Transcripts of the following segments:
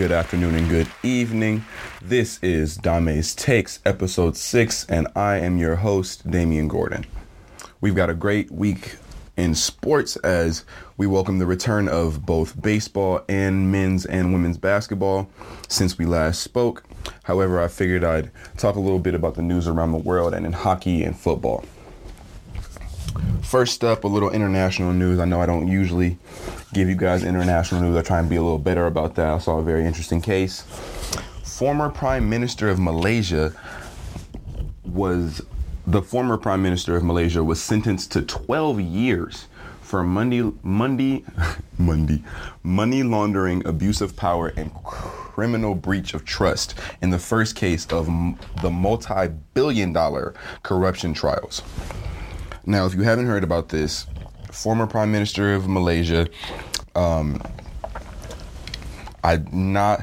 good afternoon, and good evening. This is Dame's Takes, episode six, and I am your host, Damian Gordon. We've got a great week in sports as we welcome the return of both baseball and men's and women's basketball since we last spoke. However, I figured I'd talk a little bit about the news around the world and in hockey and football. First up, a little international news. I know I don't usually give you guys international news. I try and be a little better about that. I saw a very interesting case. Former Prime Minister of Malaysia was the former Prime Minister of Malaysia was sentenced to 12 years for money, money, money, money laundering, abuse of power, and criminal breach of trust in the first case of the multi-billion-dollar corruption trials. Now, if you haven't heard about this, former Prime Minister of Malaysia, um, I not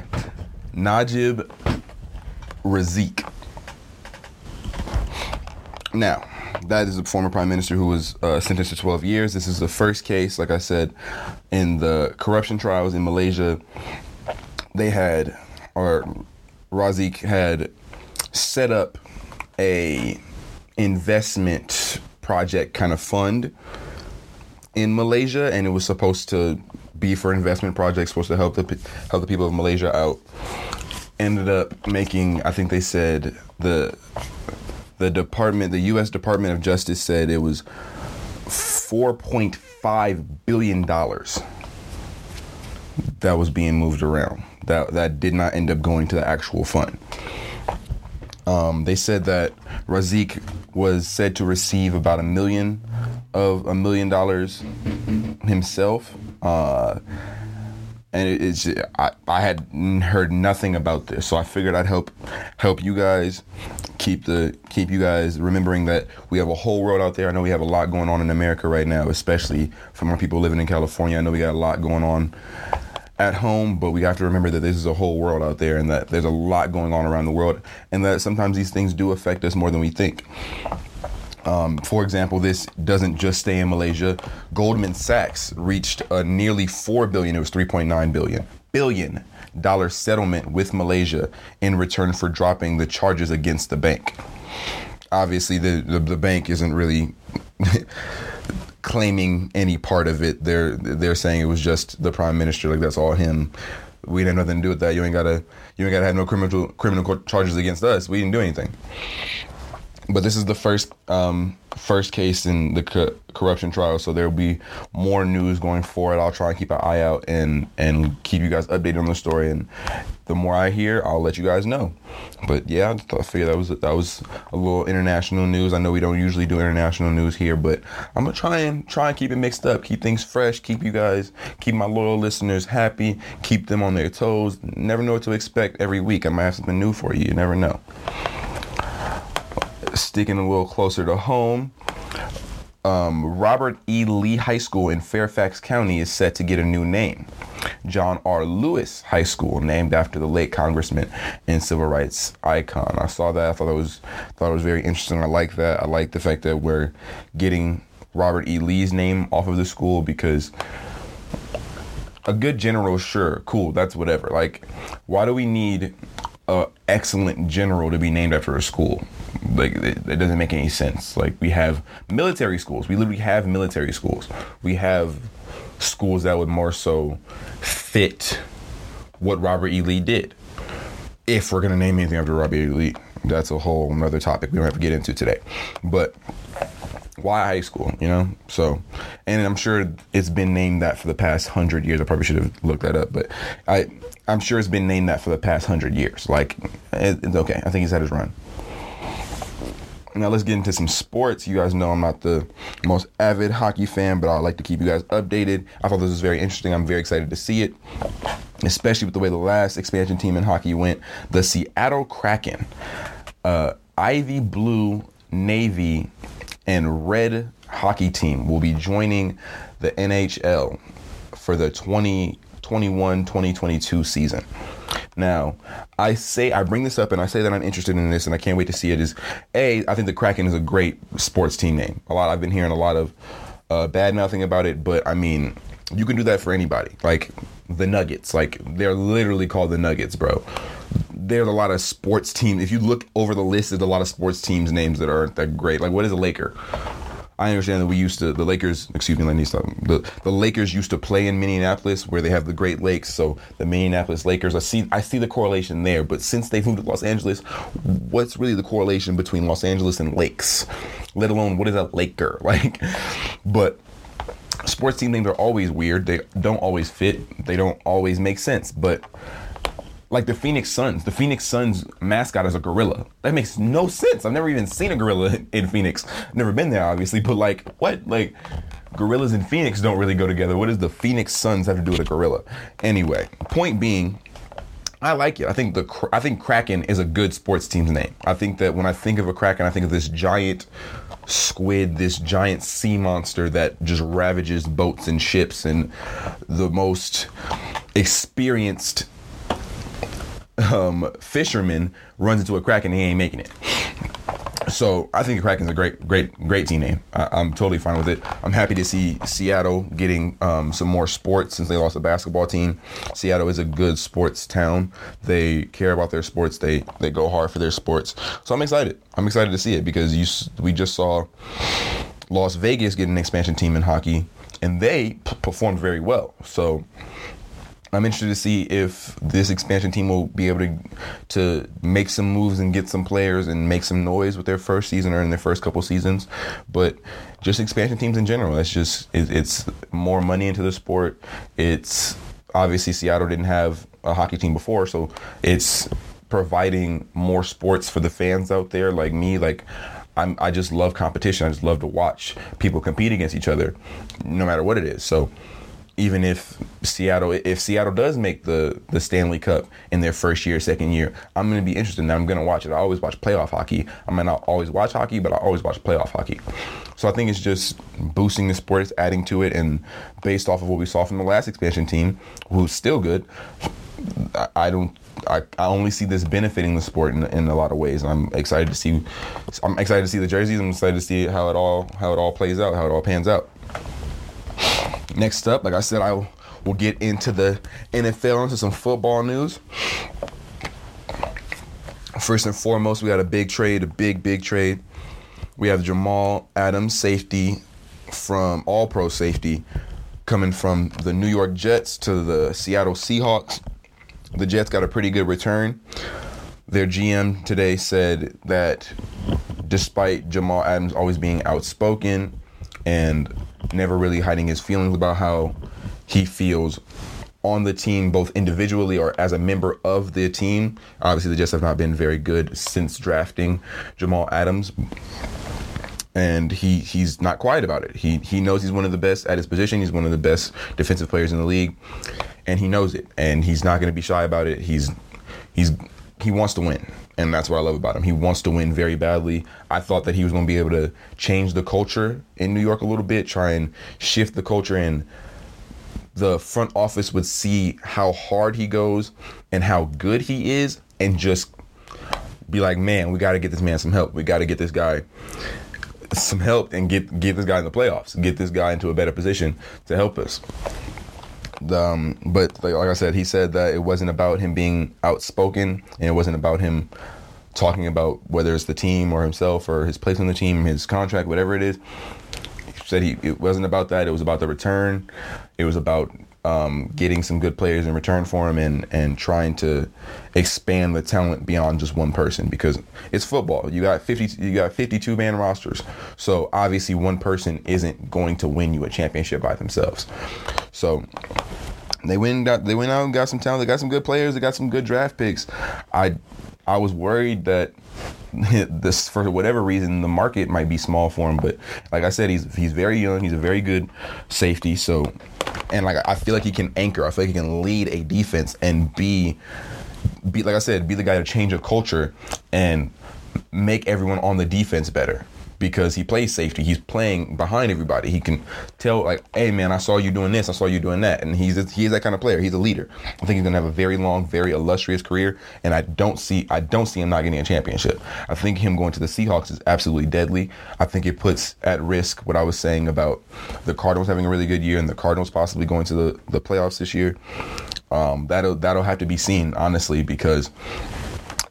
Najib Razak. Now, that is a former prime minister who was uh, sentenced to 12 years. This is the first case, like I said, in the corruption trials in Malaysia. They had, or Razak had set up a investment project kind of fund in Malaysia, and it was supposed to be for investment projects, supposed to help the help the people of Malaysia out. Ended up making, I think they said the the department, the U.S. Department of Justice said it was 4.5 billion dollars that was being moved around. That that did not end up going to the actual fund. Um, they said that Razak was said to receive about a million of a million dollars himself. Uh, and it, it's I, I had heard nothing about this, so I figured I'd help help you guys keep the keep you guys remembering that we have a whole world out there. I know we have a lot going on in America right now, especially for our people living in California. I know we got a lot going on at home, but we have to remember that this is a whole world out there and that there's a lot going on around the world and that sometimes these things do affect us more than we think. Um, for example, this doesn't just stay in Malaysia. Goldman Sachs reached a nearly four billion. It was three point nine billion billion dollar settlement with Malaysia in return for dropping the charges against the bank. Obviously, the the, the bank isn't really. claiming any part of it. They're they're saying it was just the prime minister. Like that's all him. We didn't have nothing to do with that. You ain't gotta you ain't gotta have no criminal criminal charges against us. We didn't do anything. But this is the first um, first case in the co- corruption trial, so there will be more news going forward. I'll try and keep an eye out and and keep you guys updated on the story. And the more I hear, I'll let you guys know. But yeah, I figured that was that was a little international news. I know we don't usually do international news here, but I'm gonna try and try and keep it mixed up, keep things fresh, keep you guys, keep my loyal listeners happy, keep them on their toes. Never know what to expect every week. I might have something new for you. You never know sticking a little closer to home. Um, Robert E. Lee High School in Fairfax County is set to get a new name. John R. Lewis High School, named after the late congressman and civil rights icon. I saw that. I thought it was thought it was very interesting. I like that. I like the fact that we're getting Robert E. Lee's name off of the school because a good general, sure, cool, that's whatever. Like, why do we need a excellent general to be named after a school? Like it, it, doesn't make any sense. Like we have military schools. We literally have military schools. We have schools that would more so fit what robert e. Lee did. If we're going to name anything after robert e. Lee that's a whole another topic we don't have to get into today. But why high school you know? So and i'm sure it's been named that for the past hundred years. I probably should have looked that up but i i'm sure it's been named that for the past hundred years. Like it's okay. I think he's had his run now let's get into some sports. You guys know I'm not the most avid hockey fan, but I like to keep you guys updated. I thought this was very interesting. I'm very excited to see it, especially with the way the last expansion team in hockey went. The Seattle Kraken, uh, Ivy Blue, Navy, and Red hockey team will be joining the NHL for the 2021 2022 season. Now, I say I bring this up and I say that I'm interested in this and I can't wait to see it. Is a I think the Kraken is a great sports team name. A lot I've been hearing a lot of uh, bad mouthing about it, but I mean You can do that for anybody. Like the Nuggets, like they're literally called the Nuggets, bro. There's a lot of sports teams. If you look over the list, there's a lot of sports teams names that aren't that great. Like what is a Laker? I understand that we used to the Lakers. Excuse me, let me stop. The the Lakers used to play in Minneapolis, where they have the Great Lakes. So the Minneapolis Lakers. I see I see the correlation there. But since they've moved to Los Angeles, what's really the correlation between Los Angeles and lakes? Let alone what is a Laker like? But sports team names are always weird. They don't always fit. They don't always make sense. But like the Phoenix Suns. The Phoenix Suns mascot is a gorilla. That makes no sense. I've never even seen a gorilla in Phoenix. Never been there, obviously, but like, what? Like, gorillas and Phoenix don't really go together. What does the Phoenix Suns have to do with a gorilla? Anyway, point being, I like it. I think the I think Kraken is a good sports team's name. I think that when I think of a Kraken, I think of this giant squid, this giant sea monster that just ravages boats and ships, and the most experienced um, fisherman runs into a Kraken and he ain't making it. So I think the Kraken's a great, great, great team name. I, am totally fine with it. I'm happy to see Seattle getting um, some more sports since they lost the basketball team. Seattle is a good sports town. They care about their sports. They they go hard for their sports. So I'm excited. I'm excited to see it because you we just saw Las Vegas get an expansion team in hockey, and they p- performed very well. So I'm interested to see if this expansion team will be able to to make some moves and get some players and make some noise with their first season or in their first couple seasons. But just expansion teams in general, it's just it, it's more money into the sport. It's obviously Seattle didn't have a hockey team before, so it's providing more sports for the fans out there like me. Like I'm, I just love competition. I just love to watch people compete against each other, no matter what it is. So even if Seattle if Seattle does make the the Stanley Cup in their first year, second year, I'm to be interested. in that. I'm to watch it. I always watch playoff hockey. I might not always watch hockey, but I always watch playoff hockey. So I think it's just boosting the sport, it's adding to it, and based off of what we saw from the last expansion team, who's still good, I, don't. I, I only see this benefiting the sport in, in a lot of ways. And I'm excited to see. I'm excited to see the jerseys. I'm excited to see how it all how it all plays out, how it all pans out. Next up, like I said, I will get into the NFL, into some football news. First and foremost, we got a big trade, a big, big trade. We have Jamal Adams, safety from All Pro safety, coming from the New York Jets to the Seattle Seahawks. The Jets got a pretty good return. Their GM today said that despite Jamal Adams always being outspoken and never really hiding his feelings about how he feels on the team, both individually or as a member of the team. Obviously, the Jets have not been very good since drafting Jamal Adams. And he, he's not quiet about it. He he knows he's one of the best at his position. He's one of the best defensive players in the league, and he knows it. And he's not going to be shy about it. He's he's he wants to win and that's what I love about him. He wants to win very badly. I thought that he was going to be able to change the culture in New York a little bit, try and shift the culture, and the front office would see how hard he goes and how good he is, and just be like, "Man, we got to get this man some help. We got to get this guy." some help and get get this guy in the playoffs, get this guy into a better position to help us. Um, but like, like I said, he said that it wasn't about him being outspoken, and it wasn't about him talking about whether it's the team or himself or his place on the team, his contract, whatever it is. He said he it wasn't about that. It was about the return. It was about um, getting some good players in return for him and and trying to expand the talent beyond just one person because it's football. You got 50 you got 52 man rosters. So obviously one person isn't going to win you a championship by themselves. So they went got they went out and got some talent. They got some good players. They got some good draft picks. I I was worried that this for whatever reason the market might be small for him, but like I said, he's he's very young. He's a very good safety. So, and like I feel like he can anchor. I feel like he can lead a defense and be be like I said, be the guy to change a culture and make everyone on the defense better. Because he plays safety. He's playing behind everybody. He can tell like, "Hey man, I saw you doing this. I saw you doing that." And he's he's that kind of player. He's a leader. I think he's gonna have a very long, very illustrious career, and I don't see I don't see him not getting a championship. I think him going to the Seahawks is absolutely deadly. I think it puts at risk what I was saying about the Cardinals having a really good year and the Cardinals possibly going to the the playoffs this year. Um, that'll that'll have to be seen honestly because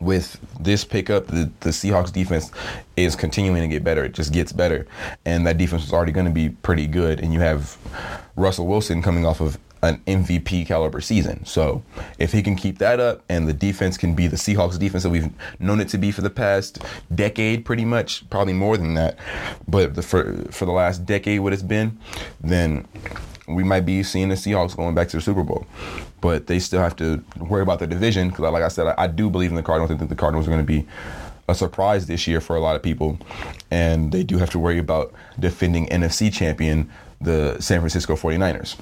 with this pickup, the, the Seahawks defense is continuing to get better. It just gets better. And that defense is already going to be pretty good. And you have Russell Wilson coming off of an MVP caliber season. So if he can keep that up and the defense can be the Seahawks defense that we've known it to be for the past decade, pretty much, probably more than that, but the, for, for the last decade, what it's been, then we might be seeing the Seahawks going back to the Super Bowl. But they still have to worry about the division because, like I said, I, I do believe in the Cardinals. I think the Cardinals are going to be a surprise this year for a lot of people, and they do have to worry about defending NFC champion, the San Francisco 49ers.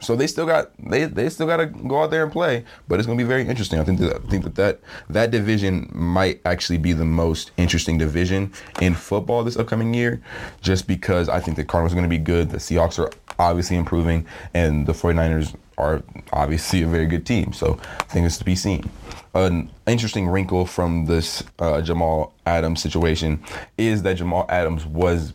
So they still got they they still got to go out there and play, but it's going to be very interesting. I think that I think that, that that division might actually be the most interesting division in football this upcoming year, just because I think the Cardinals are going to be good. The Seahawks are obviously improving, and the 49ers are obviously a very good team. So I think it's to be seen. An interesting wrinkle from this uh, Jamal Adams situation is that Jamal Adams was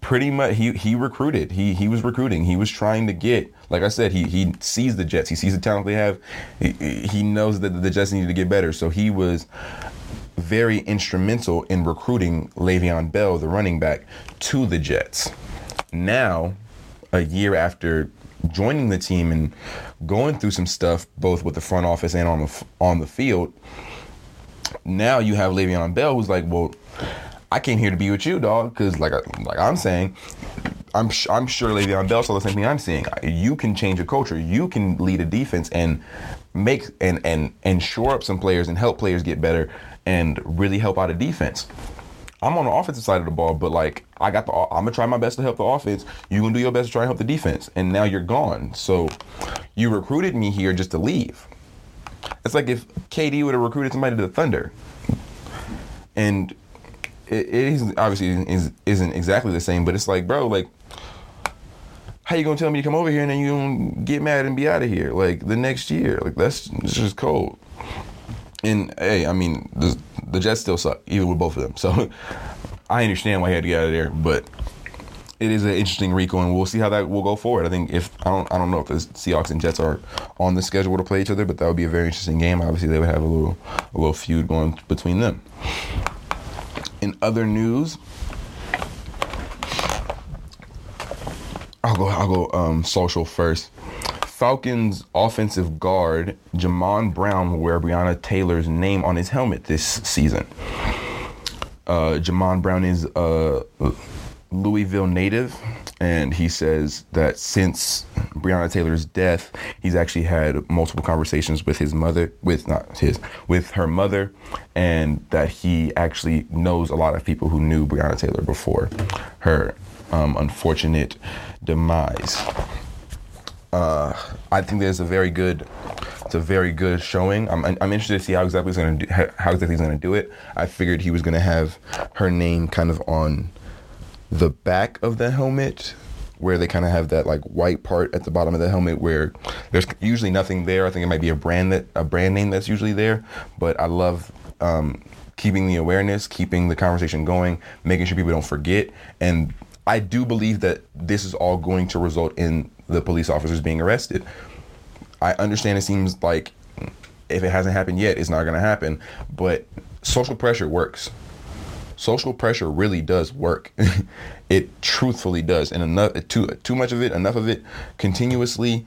pretty much he he recruited. He he was recruiting. He was trying to get like I said, he he sees the Jets. He sees the talent they have. He, he knows that the Jets need to get better. So he was very instrumental in recruiting Le'Veon Bell, the running back, to the Jets. Now, a year after joining the team and going through some stuff, both with the front office and on the on the field, now you have Le'Veon Bell, who's like, well I came here to be with you, dog, because like like I'm saying, I'm I'm sure Le'Veon Bell saw the same thing I'm seeing. You can change a culture. You can lead a defense and make and and and shore up some players and help players get better and really help out a defense. I'm on the offensive side of the ball, but like I got the I'm gonna try my best to help the offense. You gonna do your best to try and help the defense, and now you're gone. So you recruited me here just to leave. It's like if KD would have recruited somebody to the Thunder, and it, it is obviously is, isn't exactly the same, but it's like, bro, like, how you gonna tell me to come over here and then you gonna get mad and be out of here like the next year? Like that's, that's just cold. And hey, I mean, the, the Jets still suck, even with both of them. So I understand why he had to get out of there, but it is an interesting Rico, and we'll see how that will go forward. I think if I don't, I don't know if the Seahawks and Jets are on the schedule to play each other, but that would be a very interesting game. Obviously, they would have a little, a little feud going between them. In other news, I'll go. I'll go. Um, social first. Falcons offensive guard Jamon Brown will wear Breonna Taylor's name on his helmet this season. Uh, Jamon Brown is a Louisville native, and he says that since Breonna Taylor's death, he's actually had multiple conversations with his mother, with not his, with her mother, and that he actually knows a lot of people who knew Breonna Taylor before her um, unfortunate demise. Uh, I think there's a very good, it's a very good showing. I'm, I'm interested to see how exactly he's to do, how exactly he's to do it. I figured he was to have her name kind of on the back of the helmet where they kind of have that like white part at the bottom of the helmet where there's usually nothing there. I think it might be a brand that a brand name that's usually there, but I love um, keeping the awareness, keeping the conversation going, making sure people don't forget. And I do believe that this is all going to result in the police officers being arrested. I understand it seems like if it hasn't happened yet, it's not going to happen, but social pressure works social pressure really does work. it truthfully does, and enough too too much of it, enough of it, continuously,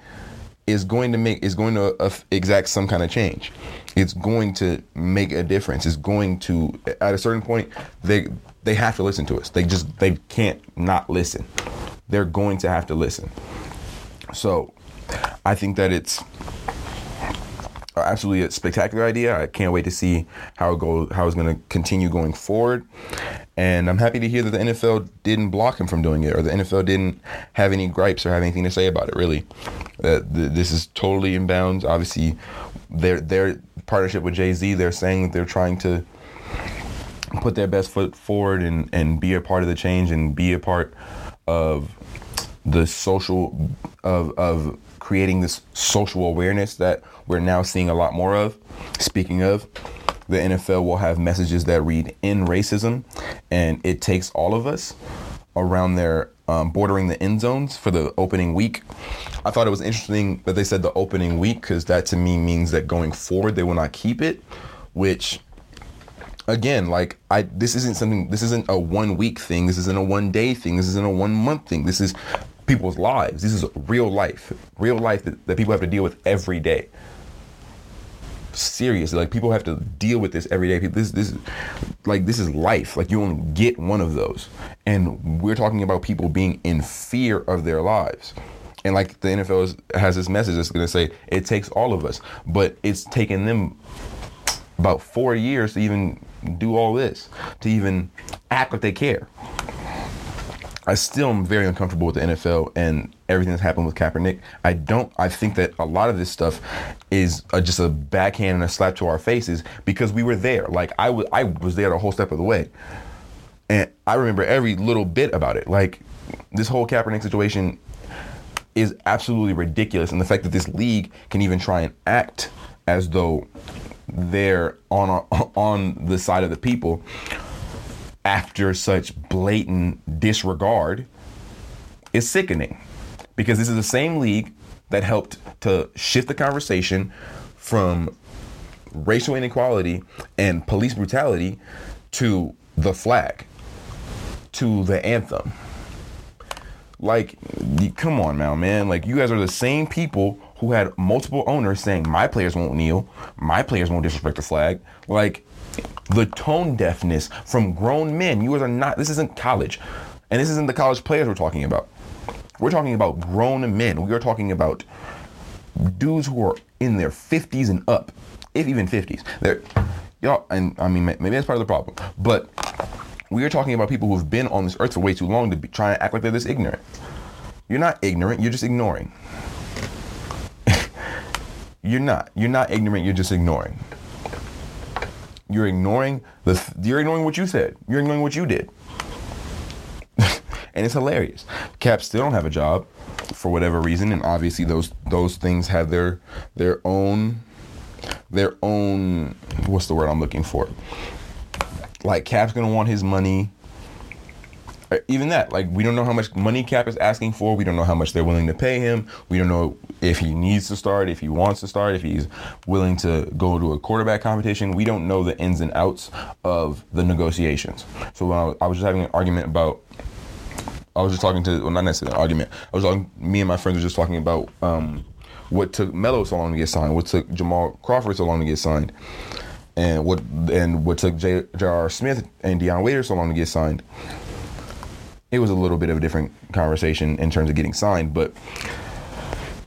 is going to make is going to uh, exact some kind of change. It's going to make a difference. It's going to at a certain point they they have to listen to us. They just they can't not listen. They're going to have to listen. So, I think that it's absolutely a spectacular idea. I can't wait to see how it goes, how it's going to continue going forward. And I'm happy to hear that the NFL didn't block him from doing it, or the NFL didn't have any gripes or have anything to say about it. Really, uh, this is totally in bounds. Obviously, their their partnership with Jay Z, they're saying that they're trying to put their best foot forward and, and be a part of the change and be a part of the social of of creating this social awareness that we're now seeing a lot more of. Speaking of, the NFL will have messages that read "in racism," and it takes all of us around their um, bordering the end zones for the opening week. I thought it was interesting that they said the opening week because that to me means that going forward they will not keep it, which again, like I this isn't something this isn't a one week thing, this isn't a one day thing, this isn't a one month thing. This is people's lives. This is real life. Real life that, that people have to deal with every day. Seriously, like people have to deal with this every day. This this is like this is life. Like you only get one of those. And we're talking about people being in fear of their lives. And like the NFL is, has this message that's going to say it takes all of us, but it's taken them about four years to even do all this, to even act like they care. I still am very uncomfortable with the NFL and everything that's happened with Kaepernick. I don't. I think that a lot of this stuff is a, just a backhand and a slap to our faces because we were there. Like I was, I was there the whole step of the way, and I remember every little bit about it. Like this whole Kaepernick situation is absolutely ridiculous, and the fact that this league can even try and act as though they're on a, on the side of the people after such blatant disregard is sickening. Because this is the same league that helped to shift the conversation from racial inequality and police brutality to the flag to the anthem. Like come on now man. Like you guys are the same people who had multiple owners saying my players won't kneel. My players won't disrespect the flag. Like the tone deafness from grown men. You are not, this isn't college. And this isn't the college players we're talking about. We're talking about grown men. We are talking about dudes who are in their 50s and up, if even 50s. They're, y'all, and I mean, maybe that's part of the problem. But we are talking about people who've been on this earth for way too long to be, try and act like they're this ignorant. You're not ignorant, you're just ignoring. you're not. You're not ignorant, you're just ignoring. You're ignoring the. You're ignoring what you said. You're ignoring what you did. and it's hilarious. Caps still don't have a job for whatever reason, and obviously those those things have their their own their own. What's the word I'm looking for? Like Cap's gonna want his money even that, like we don't know how much money Cap is asking for. We don't know how much they're willing to pay him. We don't know if he needs to start, if he wants to start, if he's willing to go to a quarterback competition. We don't know the ins and outs of the negotiations. So uh, I was just having an argument about. I was just talking to, well, not necessarily an argument. I was talking, me and my friends were just talking about um, what took Melo so long to get signed, what took Jamal Crawford so long to get signed, and what and what took J.R. Smith and Dion Waiters so long to get signed it was a little bit of a different conversation in terms of getting signed, but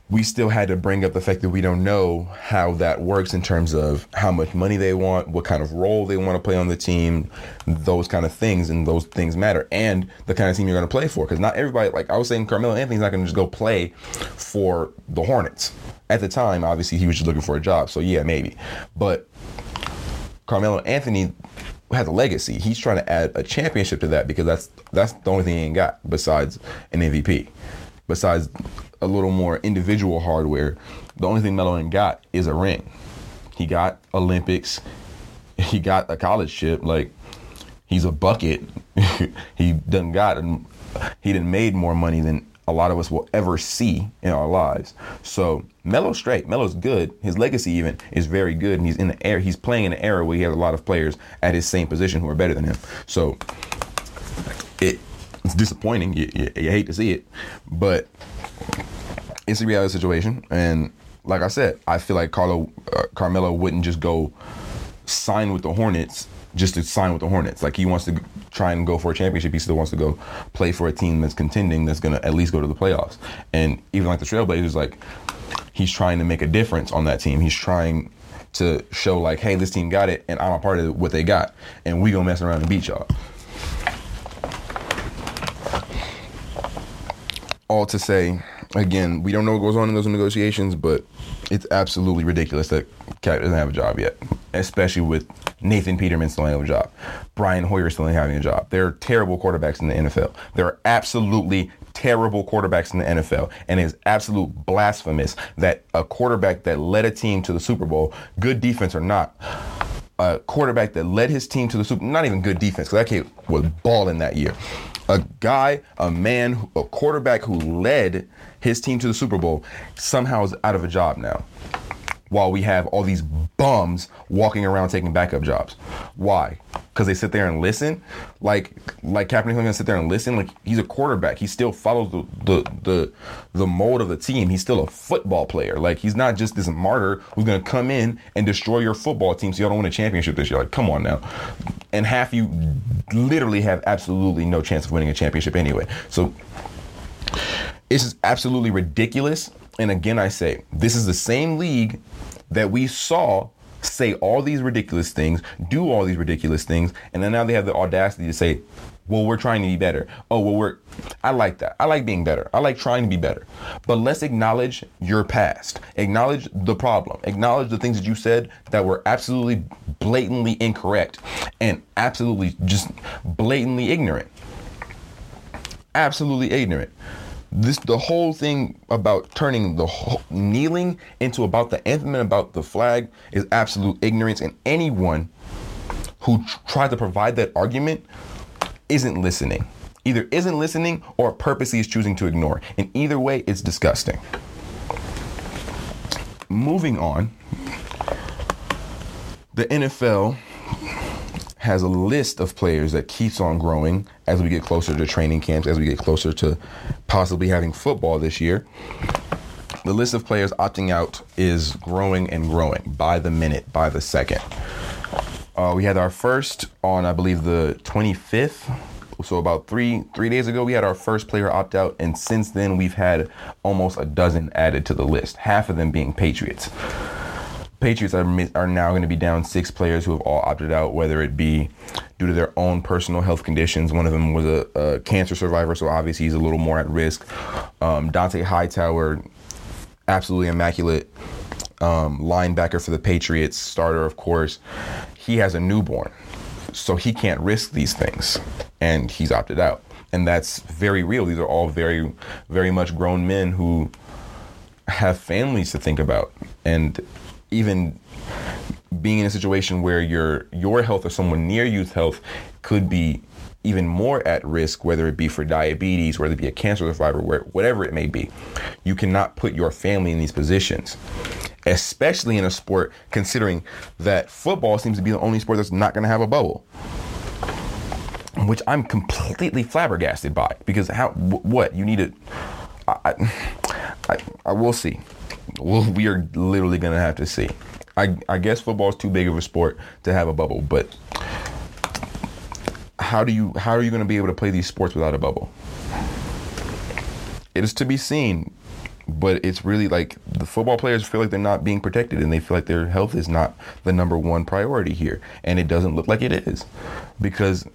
we still had to bring up the fact that we don't know how that works in terms of how much money they want, what kind of role they want to play on the team, those kind of things, and those things matter, and the kind of team you're going to play for. Because not everybody, like I was saying, Carmelo Anthony's not going to just go play for the Hornets. At the time, obviously, he was just looking for a job, so yeah, maybe. But Carmelo Anthony has a legacy. He's trying to add a championship to that because that's that's the only thing he ain't got besides an MVP. Besides a little more individual hardware, the only thing Melo ain't got is a ring. He got Olympics. He got a college chip. Like he's a bucket. he done got he done made more money than a lot of us will ever see in our lives. So Melo's straight. Melo's good. His legacy even is very good, and he's in the air. He's playing in an era where he has a lot of players at his same position who are better than him. So it, it's disappointing. You, you, you hate to see it, but it's a reality situation. And like I said, I feel like Carlo uh, Carmelo wouldn't just go sign with the Hornets just to sign with the Hornets. Like he wants to try and go for a championship. He still wants to go play for a team that's contending, that's to at least go to the playoffs. And even like the Trailblazers, like he's trying to make a difference on that team. He's trying to show like, hey, this team got it, and I'm a part of what they got, and we gonna mess around and beat y'all. All to say, again, we don't know what goes on in those negotiations, but it's absolutely ridiculous that Cat doesn't have a job yet, especially with Nathan Peterman still having a job. Brian Hoyer still having a job. They're terrible quarterbacks in the NFL. They're absolutely terrible quarterbacks in the NFL. And it is absolute blasphemous that a quarterback that led a team to the Super Bowl, good defense or not, a quarterback that led his team to the Super not even good defense, because that kid was balling that year. A guy, a man, a quarterback who led his team to the Super Bowl somehow is out of a job now while we have all these bums walking around taking backup jobs. Why? Because they sit there and listen. Like like Kaepernick's gonna sit there and listen. Like he's a quarterback. He still follows the the the the mold of the team. He's still a football player. Like he's not just this martyr who's gonna come in and destroy your football team so y'all don't win a championship this year. Like come on now. And half you literally have absolutely no chance of winning a championship anyway. So it's just absolutely ridiculous. And again, I say this is the same league that we saw say all these ridiculous things, do all these ridiculous things, and then now they have the audacity to say, well, we're trying to be better. Oh, well, we're, I like that. I like being better. I like trying to be better. But let's acknowledge your past. Acknowledge the problem. Acknowledge the things that you said that were absolutely blatantly incorrect and absolutely just blatantly ignorant. Absolutely ignorant this the whole thing about turning the whole, kneeling into about the anthem and about the flag is absolute ignorance. And anyone who tr- tries to provide that argument isn't listening. Either isn't listening or purposely is choosing to ignore. And either way it's disgusting. Moving on the NFL has a list of players that keeps on growing as we get closer to training camps, as we get closer to possibly having football this year. The list of players opting out is growing and growing by the minute, by the second. Uh, we had our first on, I believe, the 25th. So about three three days ago, we had our first player opt out, and since then, we've had almost a dozen added to the list. Half of them being Patriots. Patriots are, are now going to be down six players who have all opted out, whether it be due to their own personal health conditions. One of them was a, a cancer survivor, so obviously he's a little more at risk. Um, Dont'a Hightower, absolutely immaculate um, linebacker for the Patriots, starter, of course. He has a newborn, so he can't risk these things, and he's opted out. And that's very real. These are all very, very much grown men who have families to think about. And even being in a situation where your your health or someone near you's health could be even more at risk, whether it be for diabetes, whether it be a cancer survivor, whatever it may be. You cannot put your family in these positions, especially in a sport, considering that football seems to be the only sport that's not going to have a bubble. Which I'm completely flabbergasted by because how what you need to I, I, I will see well, we are literally gonna have to see. I, I guess football is too big of a sport to have a bubble, but how do you how are you gonna be able to play these sports without a bubble? It is to be seen, but it's really like the football players feel like they're not being protected and they feel like their health is not the number one priority here, and it doesn't look like it is, because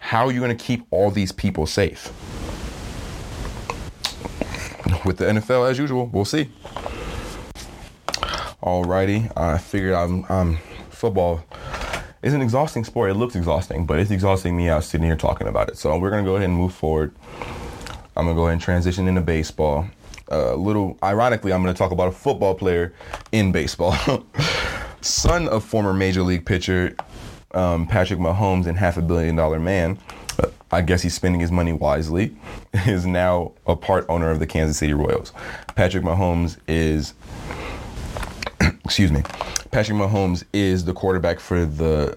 how are you gonna keep all these people safe? With the NFL, as usual, we'll see. Alrighty, I figured I'm, I'm football is an exhausting sport. It looks exhausting, but it's exhausting me out sitting here talking about it. So we're gonna go ahead and move forward. I'm gonna go ahead and transition into baseball. A uh, little ironically, I'm gonna talk about a football player in baseball, son of former major league pitcher um, Patrick Mahomes and half a billion dollar man. I guess he's spending his money wisely. Is now a part owner of the Kansas City Royals. Patrick Mahomes is excuse me, Patrick Mahomes is the quarterback for the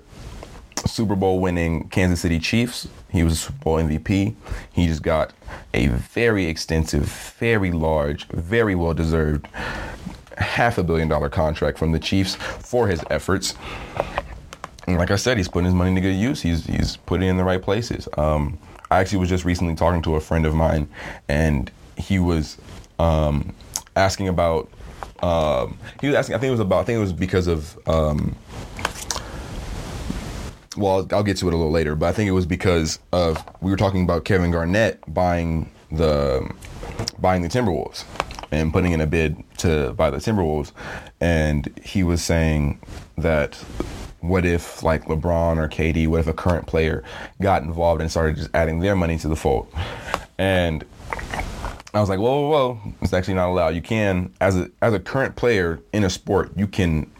Super Bowl winning Kansas City Chiefs. He was a Super Bowl MVP. He just got a very extensive, very large, very well deserved half a billion dollar contract from the Chiefs for his efforts. Like I said, he's putting his money to good use. He's he's putting it in the right places. Um, I actually was just recently talking to a friend of mine, and he was um, asking about um, he was asking. I think it was about. I think it was because of. Um, well, I'll get to it a little later, but I think it was because of we were talking about Kevin Garnett buying the buying the Timberwolves and putting in a bid to buy the Timberwolves, and he was saying that what if like LeBron or KD, what if a current player got involved and started just adding their money to the fold? And I was like, whoa, whoa, whoa, it's actually not allowed. You can, as a as a current player in a sport, you can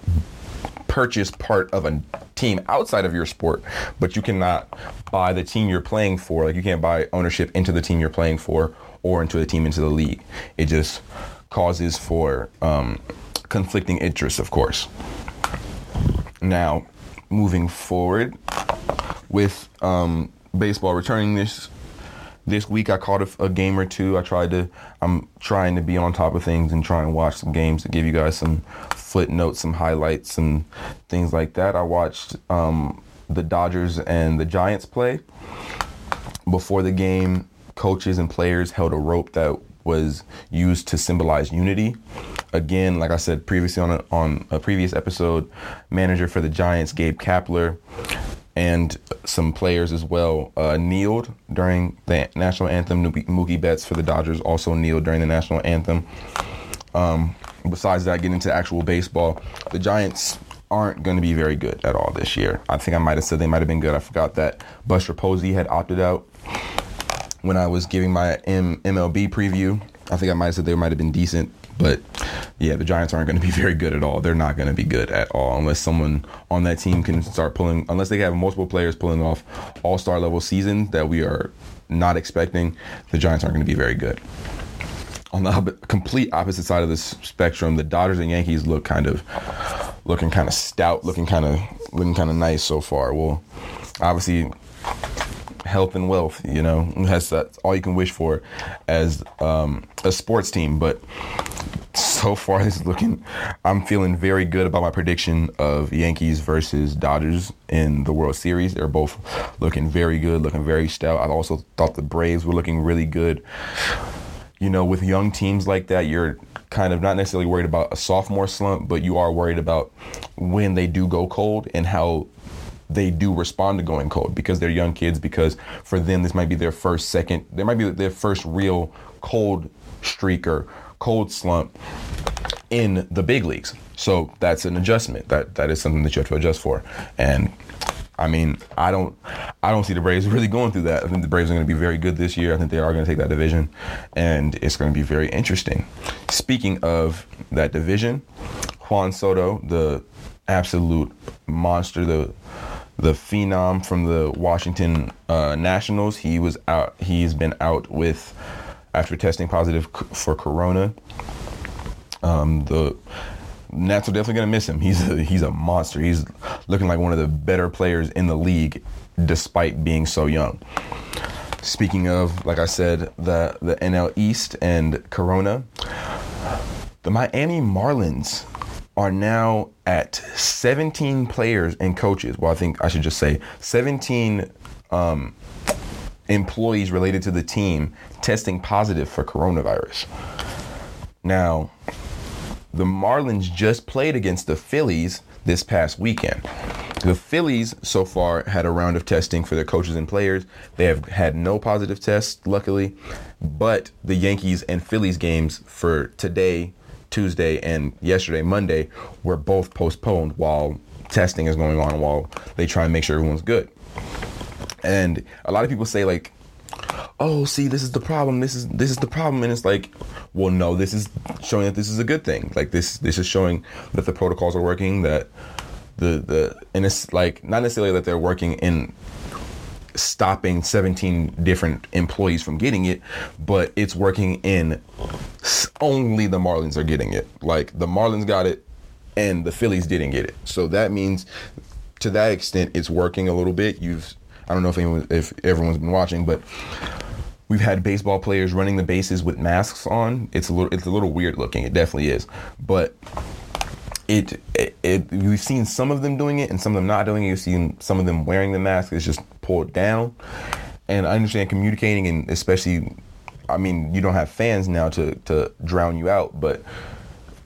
purchase part of a team outside of your sport, but you cannot buy the team you're playing for. Like you can't buy ownership into the team you're playing for or into the team into the league. It just causes for um, conflicting interests, of course. Now, moving forward with um, baseball returning this this week, I caught a, a, game or two. I tried to. I'm trying to be on top of things and try and watch some games to give you guys some footnotes, some highlights, and things like that. I watched um, the Dodgers and the Giants play. Before the game, coaches and players held a rope that was used to symbolize unity. Again, like I said previously on a, on a previous episode, manager for the Giants, Gabe Kapler, and some players as well uh, kneeled during the national anthem. Mookie Betts for the Dodgers also kneeled during the national anthem. Um, besides that, getting into actual baseball, the Giants aren't going to be very good at all this year. I think I might have said they might have been good. I forgot that Buster Posey had opted out when I was giving my M- MLB preview. I think I might have said they might have been decent, but yeah, the Giants aren't going to be very good at all. They're not going to be good at all unless someone on that team can start pulling, unless they have multiple players pulling off all star level seasons that we are not expecting. The Giants aren't going to be very good. On the complete opposite side of the spectrum, the Dodgers and Yankees look kind of looking kind of stout, looking kind of looking kind of nice so far. Well, obviously health and wealth. You know, that's, that's all you can wish for as um, a sports team. But so far, it's looking. I'm feeling very good about my prediction of Yankees versus Dodgers in the World Series. They're both looking very good, looking very stout. I also thought the Braves were looking really good. You know, with young teams like that, you're kind of not necessarily worried about a sophomore slump, but you are worried about when they do go cold and how they do respond to going cold because they're young kids. Because for them, this might be their first, second, they might be their first real cold streak or cold slump in the big leagues. So that's an adjustment. That that is something that you have to adjust for. And I mean, I don't, I don't see the Braves really going through that. I think the Braves are going to be very good this year. I think they are going to take that division, and it's going to be very interesting. Speaking of that division, Juan Soto, the absolute monster, the the phenom from the Washington uh, Nationals. He was out. He's been out with after testing positive for corona. Um, the Nats are definitely gonna miss him. He's a, he's a monster. He's looking like one of the better players in the league, despite being so young. Speaking of, like I said, the the NL East and Corona, the Miami Marlins are now at 17 players and coaches. Well, I think I should just say 17 um, employees related to the team testing positive for coronavirus. Now, the Marlins just played against the Phillies this past weekend. The Phillies so far had a round of testing for their coaches and players. They have had no positive tests, luckily, but the Yankees and Phillies games for today Tuesday and yesterday, Monday, were both postponed while testing is going on, while they try and make sure everyone's good. And a lot of people say like, "Oh, see, this is the problem. This is this is the problem," and it's like, well, no, this is showing that this is a good thing. Like this this is showing that the protocols are working. That the the and it's like not necessarily that they're working in stopping 17 different employees from getting it, but it's working in only the Marlins are getting it. Like the Marlins got it and the Phillies didn't get it. So that means to that extent it's working a little bit. You've I don't know if anyone if everyone's been watching, but we've had baseball players running the bases with masks on. It's a little it's a little weird looking. It definitely is. But it, it, it, we've seen some of them doing it and some of them not doing it. You've seen some of them wearing the mask. It's just pulled down. And I understand communicating and especially, I mean, you don't have fans now to, to drown you out, but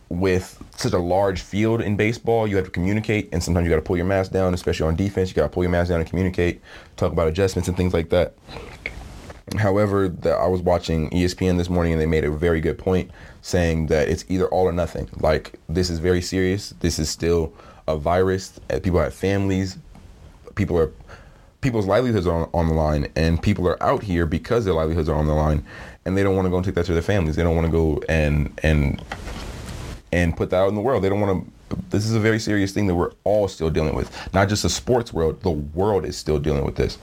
with such a large field in baseball, you have to communicate, and sometimes you got to pull your mask down, especially on defense. You got to pull your mask down and communicate, talk about adjustments and things like that. However, the, I was watching ESPN this morning, and they made a very good point saying that it's either all or nothing. Like this is very serious. This is still a virus. uh, People have families. People are people's livelihoods are on, on the line, and people are out here because their livelihoods are on the line, and they don't want to go and take that to their families. They don't want to go and and and put that out in the world. They don't want to. This is a very serious thing that we're all still dealing with. Not just the sports world. The world is still dealing with this.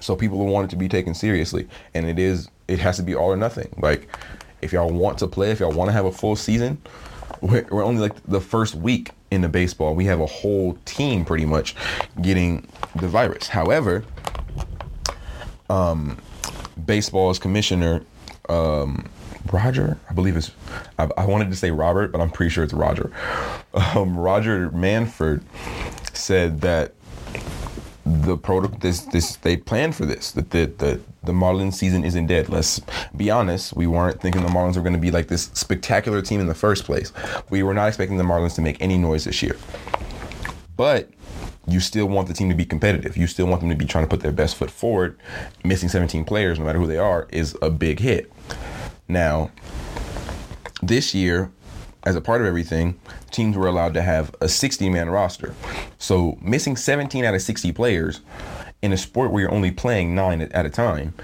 So people want it to be taken seriously, and it is. It has to be all or nothing. Like, if y'all want to play, if y'all want to have a full season, we're, we're only like the first week in the baseball. We have a whole team pretty much getting the virus. However, um, baseball's commissioner, um, Roger, I believe it's. I, I wanted to say Robert, but I'm pretty sure it's Roger. Um, Roger Manfred said that the protocol this this they planned for this that the, the the Marlins season isn't dead. Let's be honest, we weren't thinking the Marlins were going to be like this spectacular team in the first place. We were not expecting the Marlins to make any noise this year. But you still want the team to be competitive. You still want them to be trying to put their best foot forward. Missing 17 players, no matter who they are, is a big hit. Now, this year, as a part of everything, teams were allowed to have a 60 man roster. So missing 17 out of 60 players in a sport where you're only playing nine at a time,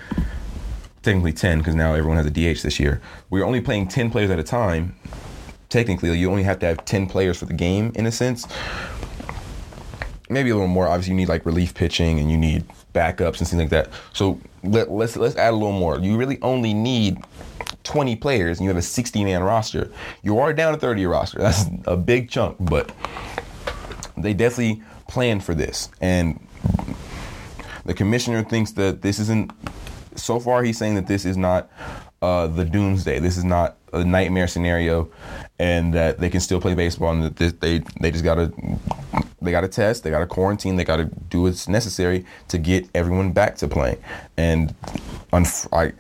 technically 10 because now everyone has a DH this year, we're only playing 10 players at a time. Technically, you only have to have 10 players for the game in a sense. Maybe a little more. Obviously, you need like relief pitching and you need backups and things like that. So let, let's let's add a little more. You really only need 20 players and you have a 60 man roster, you are down to 30 roster. That's a big chunk, but they definitely planned for this. And the commissioner thinks that this isn't, so far, he's saying that this is not uh, the doomsday. This is not a nightmare scenario, and that they can still play baseball, and that they they just gotta they gotta test, they gotta quarantine, they gotta do what's necessary to get everyone back to playing. And unf- I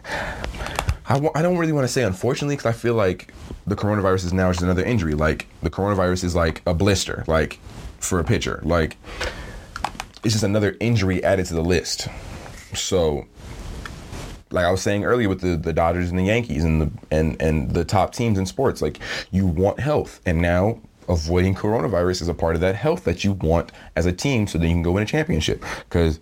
I w- I don't really want to say unfortunately because I feel like the coronavirus is now just another injury. Like the coronavirus is like a blister, like for a pitcher. Like it's just another injury added to the list. So, like I was saying earlier with the, the Dodgers and the Yankees and the and and the top teams in sports, like you want health, and now avoiding coronavirus is a part of that health that you want as a team, so that you can go win a championship. Because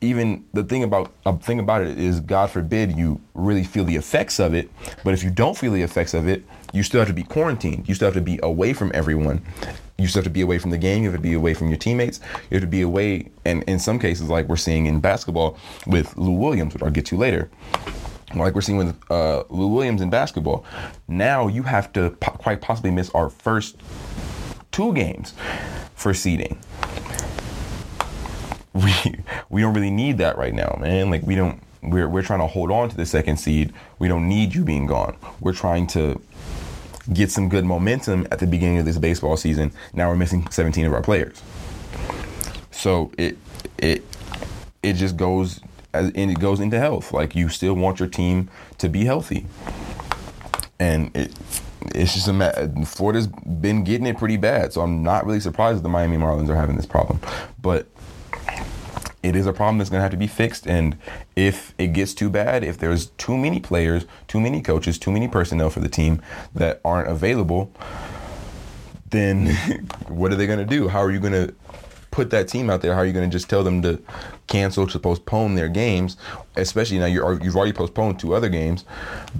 even the thing about a thing about it is, God forbid you really feel the effects of it. But if you don't feel the effects of it, you still have to be quarantined. You still have to be away from everyone. You still have to be away from the game. You have to be away from your teammates. You have to be away, and in some cases, like we're seeing in basketball with Lou Williams, which I'll get to later. Like we're seeing with uh, Lou Williams in basketball, now you have to po- quite possibly miss our first two games for seeding we we don't really need that right now, man. Like we don't we're we're trying to hold on to the second seed. We don't need you being gone. We're trying to get some good momentum at the beginning of this baseball season. Now we're missing 17 of our players. So it it it just goes as and it goes into health. Like you still want your team to be healthy. And it it's just a ma- Florida's been getting it pretty bad, so I'm not really surprised that the Miami Marlins are having this problem. But it is a problem that's going to have to be fixed. And if it gets too bad, if there's too many players, too many coaches, too many personnel for the team that aren't available, then what are they going to do? How are you going to put that team out there? How are you going to just tell them to cancel, to postpone their games? Especially now you're, you've already postponed two other games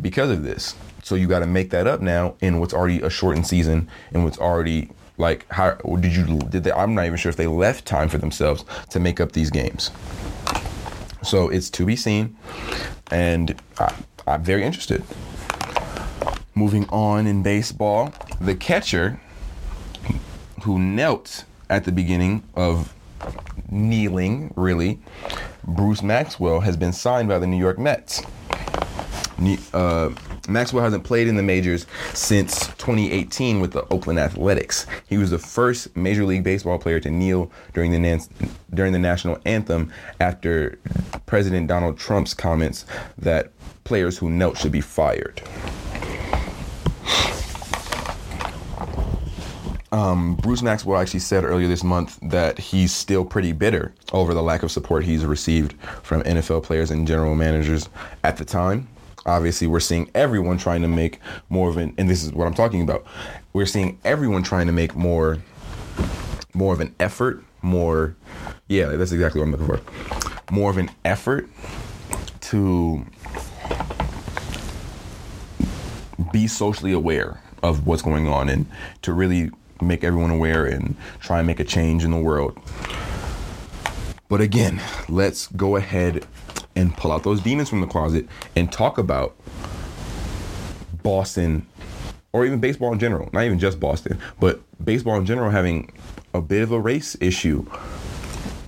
because of this. So you got to make that up now in what's already a shortened season and what's already like how did you did they i'm not even sure if they left time for themselves to make up these games. So it's to be seen and I, i'm very interested. Moving on in baseball the catcher who knelt at the beginning of kneeling really bruce maxwell has been signed by the new york mets. Uh, Maxwell hasn't played in the majors since 2018 with the Oakland Athletics. He was the first Major League Baseball player to kneel during the nan- during the national anthem after President Donald Trump's comments that players who knelt should be fired. Um, Bruce Maxwell actually said earlier this month that he's still pretty bitter over the lack of support he's received from NFL players and general managers at the time obviously we're seeing everyone trying to make more of an and this is what i'm talking about we're seeing everyone trying to make more more of an effort, more yeah, that's exactly what I'm looking for. More of an effort to be socially aware of what's going on and to really make everyone aware and try and make a change in the world. But again, let's go ahead and pull out those demons from the closet and talk about Boston or even baseball in general, not even just Boston, but baseball in general having a bit of a race issue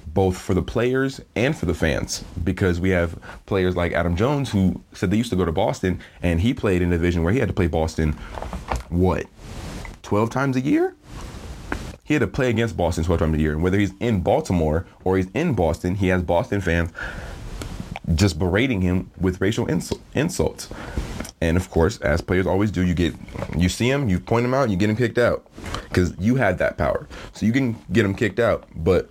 both for the players and for the fans because we have players like Adam Jones who said they used to go to Boston and he played in a division where he had to play Boston what 12 times a year? He had to play against Boston 12 times a year and whether he's in Baltimore or he's in Boston he has Boston fans just berating him with racial insult, insults and of course, as players always do, you get you see him, you point him out, you get him kicked out because you had that power. So you can get him kicked out, but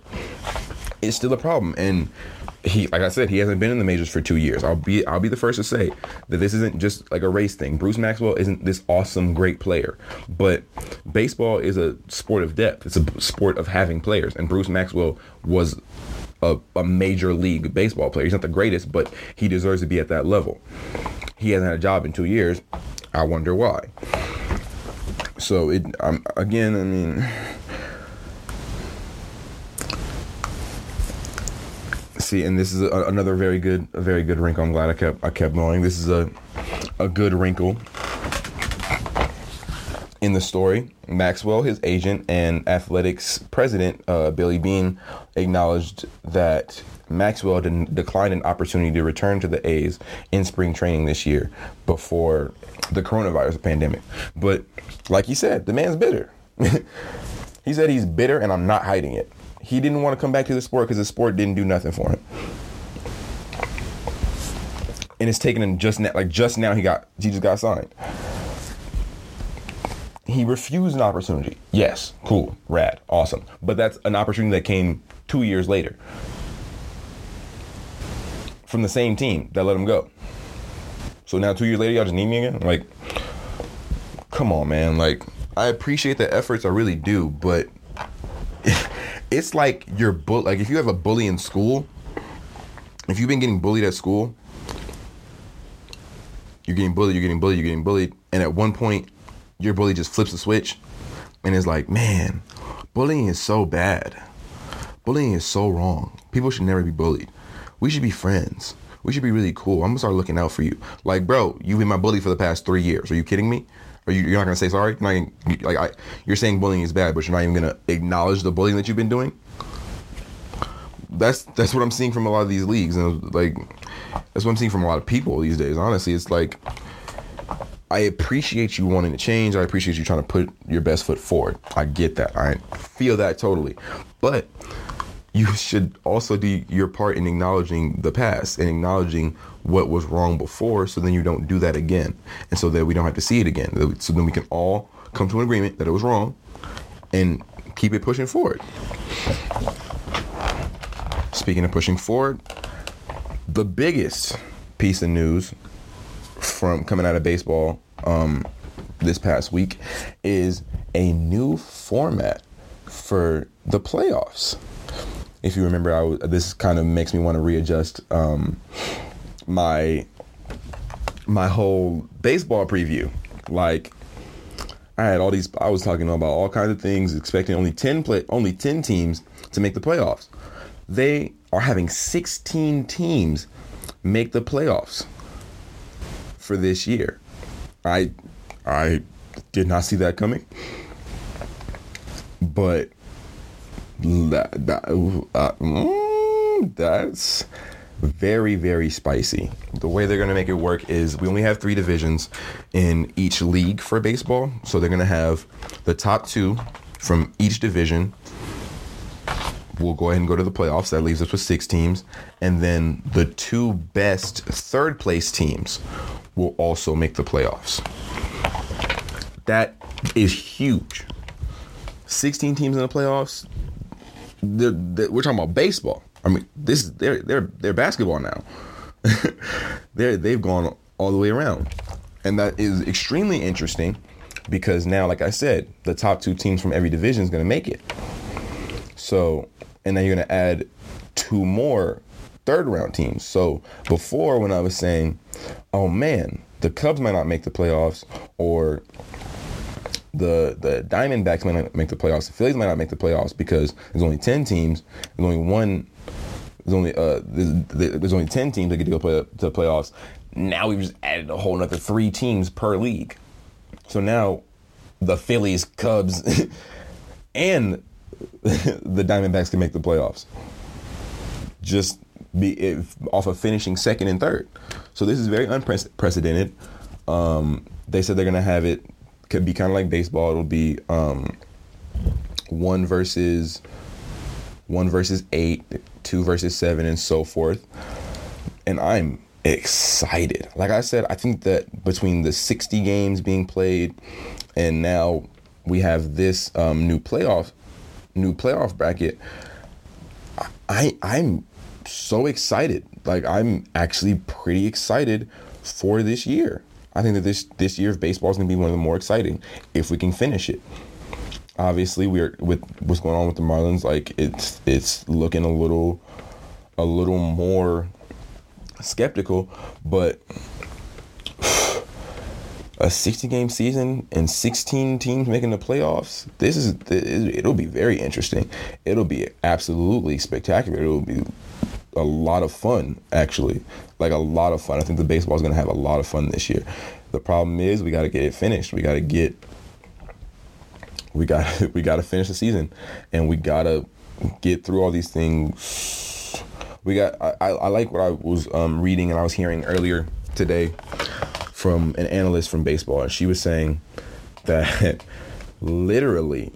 it's still a problem. And he, like I said, he hasn't been in the majors for two years. I'll be I'll be the first to say that this isn't just like a race thing. Bruce Maxwell isn't this awesome, great player, but baseball is a sport of depth. It's a sport of having players, and Bruce Maxwell was a, a major league baseball player. He's not the greatest, but he deserves to be at that level he hasn't had a job in two years. I wonder why. So it um, again, I mean, see, and this is a, another very good, a very good wrinkle. I'm glad I kept I kept going. This is a a good wrinkle in the story. Maxwell, his agent and athletics president, uh, Billy Beane, acknowledged that Maxwell declined an opportunity to return to the A's in spring training this year before the coronavirus pandemic. But like he said, the man's bitter. he said he's bitter and I'm not hiding it. He didn't want to come back to the sport because the sport didn't do nothing for him. And it's taken him just now, like just now he got, he just got signed. He refused an opportunity. Yes, cool, rad, awesome. But that's an opportunity that came two years later from the same team that let him go. So now two years later, y'all just need me again? Like, come on, man. Like, I appreciate the efforts, I really do, but it's like you're bull. Like, if you have a bully in school, if you've been getting bullied at school, you're getting bullied, you're getting bullied, you're getting bullied, and at one point, your bully just flips the switch and is like, man, bullying is so bad. Bullying is so wrong. People should never be bullied we should be friends. We should be really cool. I'm gonna start looking out for you. Like, bro, you've been my bully for the past three years. Are you kidding me? Are you, you're not gonna say sorry? You're not like I, you're saying bullying is bad, but you're not even gonna acknowledge the bullying that you've been doing. That's that's what I'm seeing from a lot of these leagues, and like that's what I'm seeing from a lot of people these days. Honestly, it's like I appreciate you wanting to change. I appreciate you trying to put your best foot forward. I get that. I feel that totally, but you should also do your part in acknowledging the past and acknowledging what was wrong before so then you don't do that again and so that we don't have to see it again. So then we can all come to an agreement that it was wrong and keep it pushing forward. Speaking of pushing forward the biggest piece of news from coming out of baseball um, this past week is a new format for the playoffs if you remember, I this kind of makes me want to readjust um, my my whole baseball preview. Like I had all these. I was talking about all kinds of things, expecting only ten play, only ten teams to make the playoffs. They are having sixteen teams make the playoffs for this year. I I did not see that coming, but that, that, uh, mm, that's very very spicy. The way they're going to make it work is we only have three divisions in each league for baseball. So they're going to have the top two from each division. We'll go ahead and go to the playoffs. That leaves us with six teams. And then the two best third place teams will also make the playoffs. That is huge. 16 teams in the playoffs they're, they're, we're talking about baseball. I mean, this they're they're they're basketball now. they they've gone all the way around, and that is extremely interesting because now, like I said, the top two teams from every division is going to make it. So, and then you're going to add two more third round teams. So before, when I was saying, oh man, the Cubs might not make the playoffs, or the the Diamondbacks might not make the playoffs, the Phillies might not make the playoffs because there's only ten teams, there's only one, there's only uh there's, there's only ten teams that get to go play, to the playoffs. Now we've just added a whole another three teams per league. So now the Phillies, Cubs, and the Diamondbacks can make the playoffs. Just be if, off of finishing second and third. So this is very unprecedented. Um, they said they're gonna have it could be kind of like baseball. It'll be um, one versus one versus eight, two versus seven, and so forth. And I'm excited. Like I said, I think that between the 60 games being played and now we have this um, new playoff new playoff bracket, I I'm so excited. Like I'm actually pretty excited for this year. I think that this this year of baseball is going to be one of the more exciting if we can finish it. Obviously, we're with what's going on with the Marlins. Like it's it's looking a little a little more skeptical, but a 60 game season and 16 teams making the playoffs. This is it'll be very interesting. It'll be absolutely spectacular. It'll be a lot of fun actually. Like a lot of fun. I think the baseball is going to have a lot of fun this year. The problem is we got to get it finished. We got to get we got we got to finish the season and we got to get through all these things. We got I, I like what I was um, reading and I was hearing earlier today from an analyst from baseball, and she was saying that literally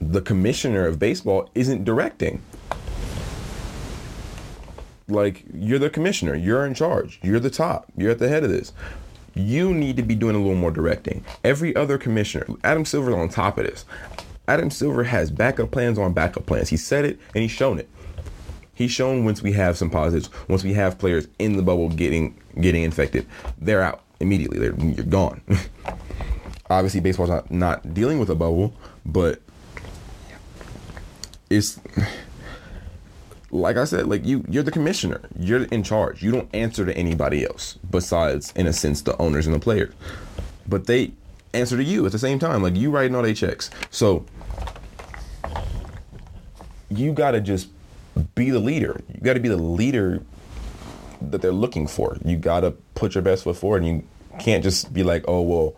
the commissioner of baseball isn't directing. Like, you're the commissioner, you're in charge, you're the top, you're at the head of this. You need to be doing a little more directing. Every other commissioner, Adam Silver's on top of this. Adam Silver has backup plans on backup plans. He said it and he's shown it. He's shown once we have some positives, once we have players in the bubble getting getting infected, they're out immediately. They're you're gone. Obviously, baseball's not not dealing with a bubble, but it's like I said, like you you're the commissioner. You're in charge. You don't answer to anybody else besides, in a sense, the owners and the players. But they answer to you at the same time. Like you writing all their checks. So you gotta just be the leader. You got to be the leader that they're looking for. You got to put your best foot forward, and you can't just be like, oh well,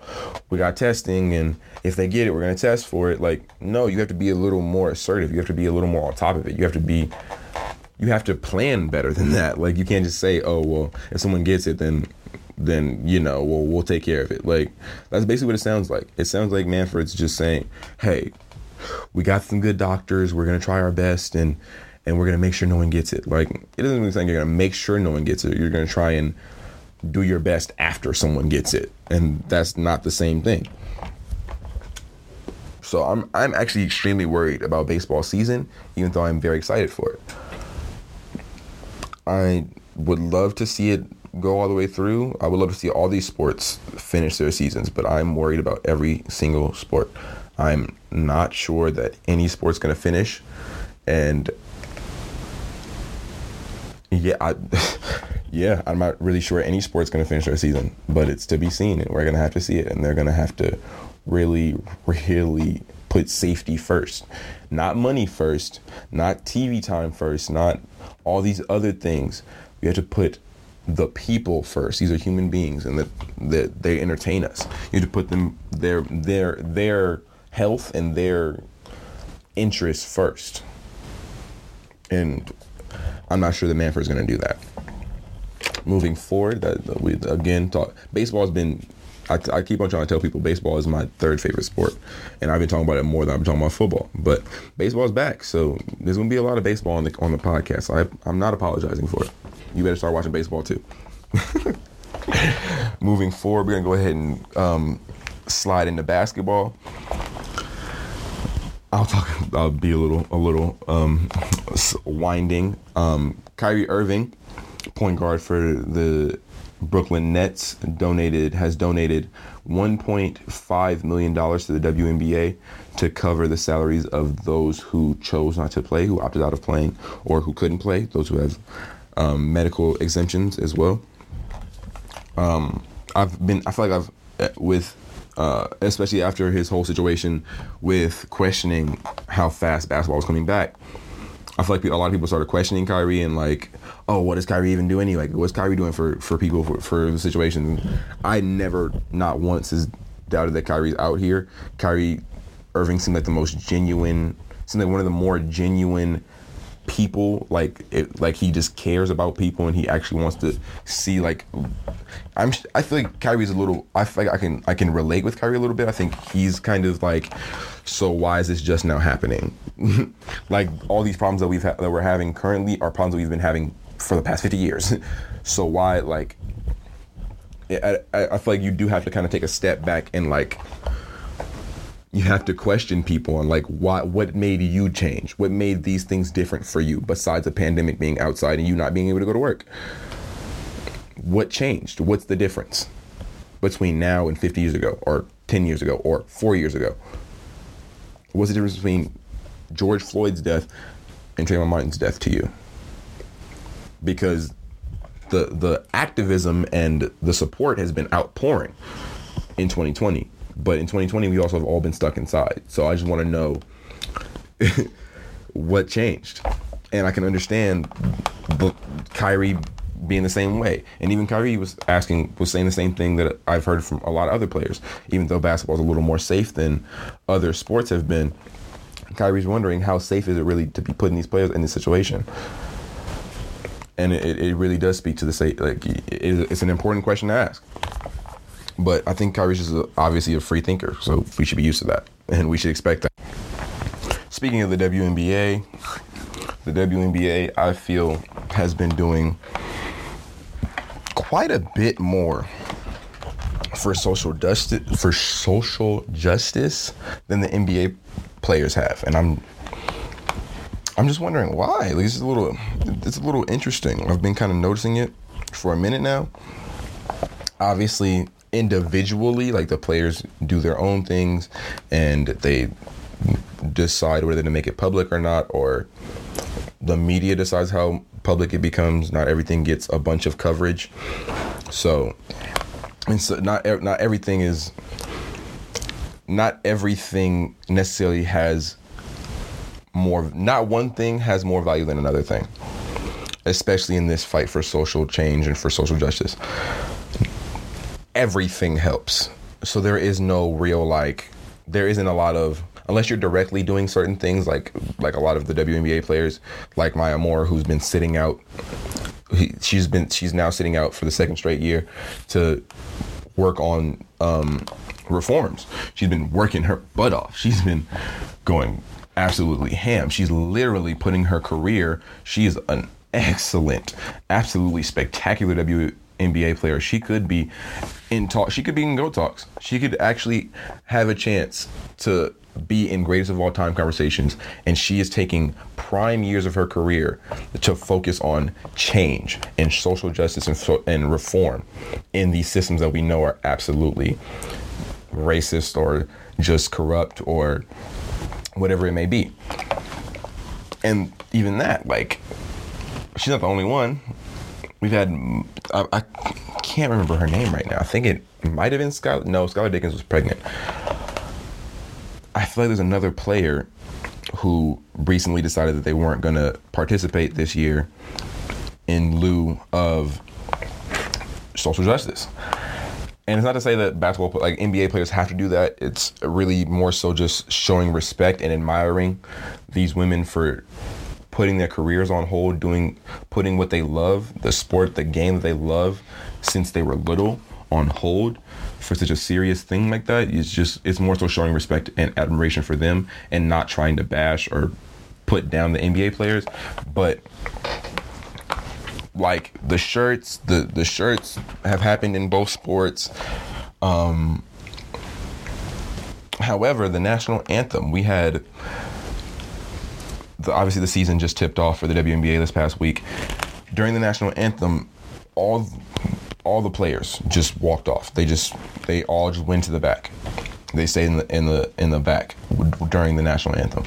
we got testing, and if they get it, we're gonna test for it. Like, no, you have to be a little more assertive. You have to be a little more on top of it. You have to be, you have to plan better than that. Like, you can't just say, oh well, if someone gets it, then then you know, well, we'll take care of it. Like, that's basically what it sounds like. It sounds like Manfred's just saying, hey, we got some good doctors. We're gonna try our best, and and we're gonna make sure no one gets it. Like it doesn't mean you're gonna make sure no one gets it. You're gonna try and do your best after someone gets it, and that's not the same thing. So I'm I'm actually extremely worried about baseball season, even though I'm very excited for it. I would love to see it go all the way through. I would love to see all these sports finish their seasons, but I'm worried about every single sport. I'm not sure that any sport's going to finish, and yeah, I, yeah, I'm not really sure any sport's going to finish their season, but it's to be seen, and we're going to have to see it, and they're going to have to really, really put safety first, not money first, not TV time first, not all these other things. We have to put the people first. These are human beings, and that that they entertain us. You have to put them their their their health and their interests first. And I'm not sure the Manfred is going to do that. Moving forward, that we again talk. Baseball has been. I, I, keep on trying to tell people baseball is my third favorite sport, and I've been talking about it more than I've been talking about football. But baseball is back, so there's going to be a lot of baseball on the on the podcast. I, I'm not apologizing for it. You better start watching baseball too. Moving forward, we're gonna go ahead and um, slide into basketball. I'll talk. I'll be a little, a little um, winding. Um, Kyrie Irving, point guard for the Brooklyn Nets donated has donated 1.5 million dollars to the WNBA to cover the salaries of those who chose not to play, who opted out of playing, or who couldn't play, those who have um, medical exemptions as well. Um, I've been, I feel like I've uh, with. Uh, especially after his whole situation with questioning how fast basketball was coming back, I feel like a lot of people started questioning Kyrie and like, oh, what does Kyrie even do anyway? Like, what's Kyrie doing for for people for, for the situation? I never, not once, has doubted that Kyrie's out here. Kyrie Irving seemed like the most genuine, seemed like one of the more genuine people. Like it, like he just cares about people and he actually wants to see like. I'm. I feel like Kyrie's a little. I feel like I can. I can relate with Kyrie a little bit. I think he's kind of like. So why is this just now happening? like all these problems that we've ha- that we're having currently are problems that we've been having for the past 50 years. so why like I, I feel like you do have to kind of take a step back and like you have to question people on like why what made you change what made these things different for you besides the pandemic being outside and you not being able to go to work what changed? What's the difference between now and 50 years ago or 10 years ago or 4 years ago? What's the difference between George Floyd's death and Trayvon Martin's death to you? Because the the activism and the support has been outpouring in 2020 but in 2020 we also have all been stuck inside. So i just want to know what changed. And i can understand Kyrie being the same way and even Kyrie was asking was saying the same thing that I've heard from a lot of other players even though basketball is a little more safe than other sports have been Kyrie's wondering how safe is it really to be putting these players in this situation and it, it really does speak to the state. Like it's an important question to ask. But I think Kyrie's is obviously a free thinker, so we should be used to that, and we should expect that. Speaking of the WNBA, the WNBA I feel has been doing quite a bit more for social justice for social justice than the NBA players have, and I'm I'm just wondering why. Like, it's a little, it's a little interesting. I've been kind of noticing it for a minute now. Obviously, individually, like the players do their own things, and they decide whether to make it public or not, or the media decides how public it becomes. Not everything gets a bunch of coverage, so and so not not everything is not everything necessarily has more not one thing has more value than another thing especially in this fight for social change and for social justice. Everything helps. So there is no real like there isn't a lot of unless you're directly doing certain things like like a lot of the WNBA players like Maya Moore who's been sitting out he, she's been she's now sitting out for the second straight year to work on um, reforms. She's been working her butt off. She's been going absolutely ham. She's literally putting her career. She is an excellent, absolutely spectacular WNBA player. She could be in talk. She could be in Go Talks. She could actually have a chance to be in greatest of all time conversations. And she is taking prime years of her career to focus on change and social justice and, and reform in these systems that we know are absolutely racist or just corrupt or whatever it may be. And even that, like, she's not the only one. We've had, I, I can't remember her name right now. I think it might have been Skylar. No, Skylar Diggins was pregnant. I feel like there's another player who recently decided that they weren't going to participate this year in lieu of social justice. And it's not to say that basketball, like NBA players, have to do that. It's really more so just showing respect and admiring these women for putting their careers on hold, doing, putting what they love, the sport, the game that they love, since they were little, on hold for such a serious thing like that. It's just, it's more so showing respect and admiration for them, and not trying to bash or put down the NBA players, but like the shirts the the shirts have happened in both sports um however the national anthem we had the, obviously the season just tipped off for the WNBA this past week during the national anthem all all the players just walked off. They just they all just went to the back. They stayed in the in the in the back during the national anthem.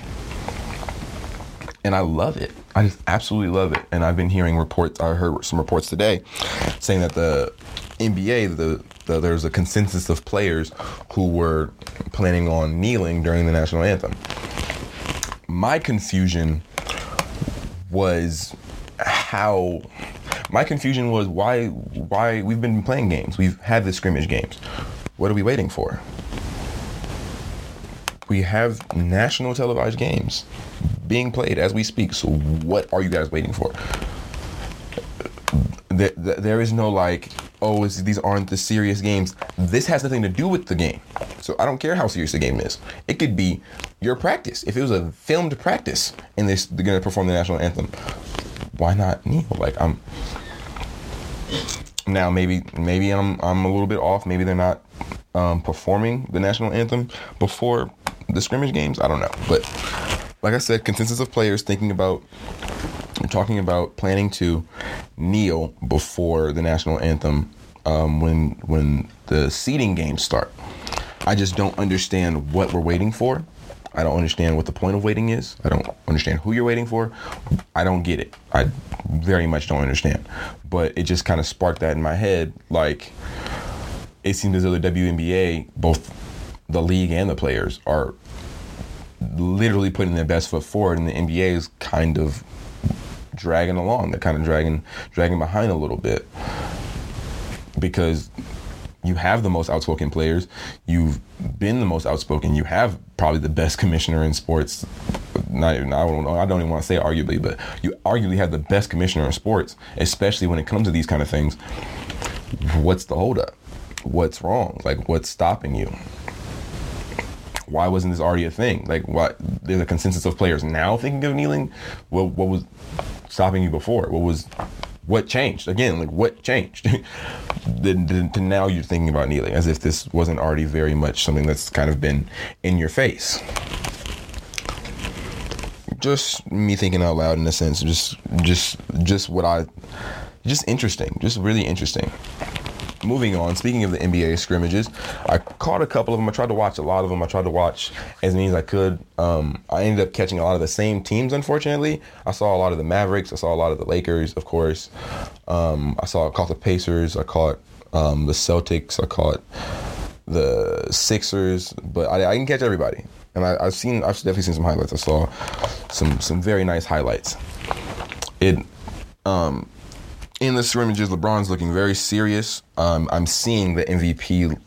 And I love it. I just absolutely love it. And I've been hearing reports. I heard some reports today saying that the NBA, the, the there's a consensus of players who were planning on kneeling during the national anthem. My confusion was how my confusion was why why we've been playing games. We've had the scrimmage games. What are we waiting for? We have national televised games being played as we speak. So what are you guys waiting for? There, is no like, oh, these aren't the serious games. This has nothing to do with the game. So I don't care how serious the game is. It could be your practice. If it was a filmed practice and they're, they're gonna perform the national anthem, why not kneel? Like I'm now maybe maybe I'm I'm a little bit off. Maybe they're not um, performing the national anthem before the scrimmage games. I don't know, but like I said, consensus of players thinking about talking about planning to kneel before the national anthem um, when when the seeding games start. I just don't understand what we're waiting for. I don't understand what the point of waiting is. I don't understand who you're waiting for. I don't get it. I very much don't understand. But it just kind of sparked that in my head. Like, it seems as though the WNBA, both the league and the players, are literally putting their best foot forward, and the NBA is kind of dragging along. They're kind of dragging dragging behind a little bit because you have the most outspoken players. You've been the most outspoken. You have probably the best commissioner in sports. Not even, I don't know. I don't even want to say arguably, but you arguably have the best commissioner in sports, especially when it comes to these kind of things. What's the holdup? What's wrong? Like, what's stopping you? Why wasn't this already a thing? Like, what? There's a consensus of players now thinking of kneeling. What? What was stopping you before? What was what changed? Again like what changed? Then now you're thinking about kneeling as if this wasn't already very much something that's kind of been in your face. Just me thinking out loud in a sense just just just what i just interesting just really interesting moving on, speaking of the NBA scrimmages, I caught a couple of them. I tried to watch a lot of them. I tried to watch as many as I could. Um, I ended up catching a lot of the same teams, unfortunately. I saw a lot of the Mavericks. I saw a lot of the Lakers, of course. Um, I saw I caught the Pacers. I caught um, the Celtics. I caught the Sixers. But I, I didn't catch everybody. And I, have seen, I've definitely seen some highlights. I saw some some very nice highlights. It, um, in the scrimmages, LeBron's looking very serious. Um, I'm seeing the MVP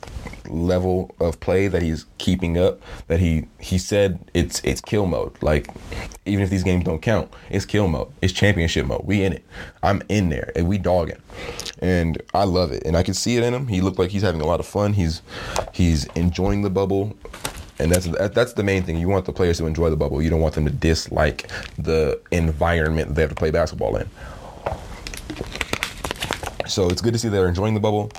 level of play that he's keeping up. That he he said it's it's kill mode. Like even if these games don't count, it's kill mode. It's championship mode. We in it. I'm in there and we dogging, and I love it. And I can see it in him. He looked like he's having a lot of fun. He's he's enjoying the bubble. And that's that's the main thing. You want the players to enjoy the bubble. You don't want them to dislike the environment they have to play basketball in. So it's good to see they're enjoying the bubble.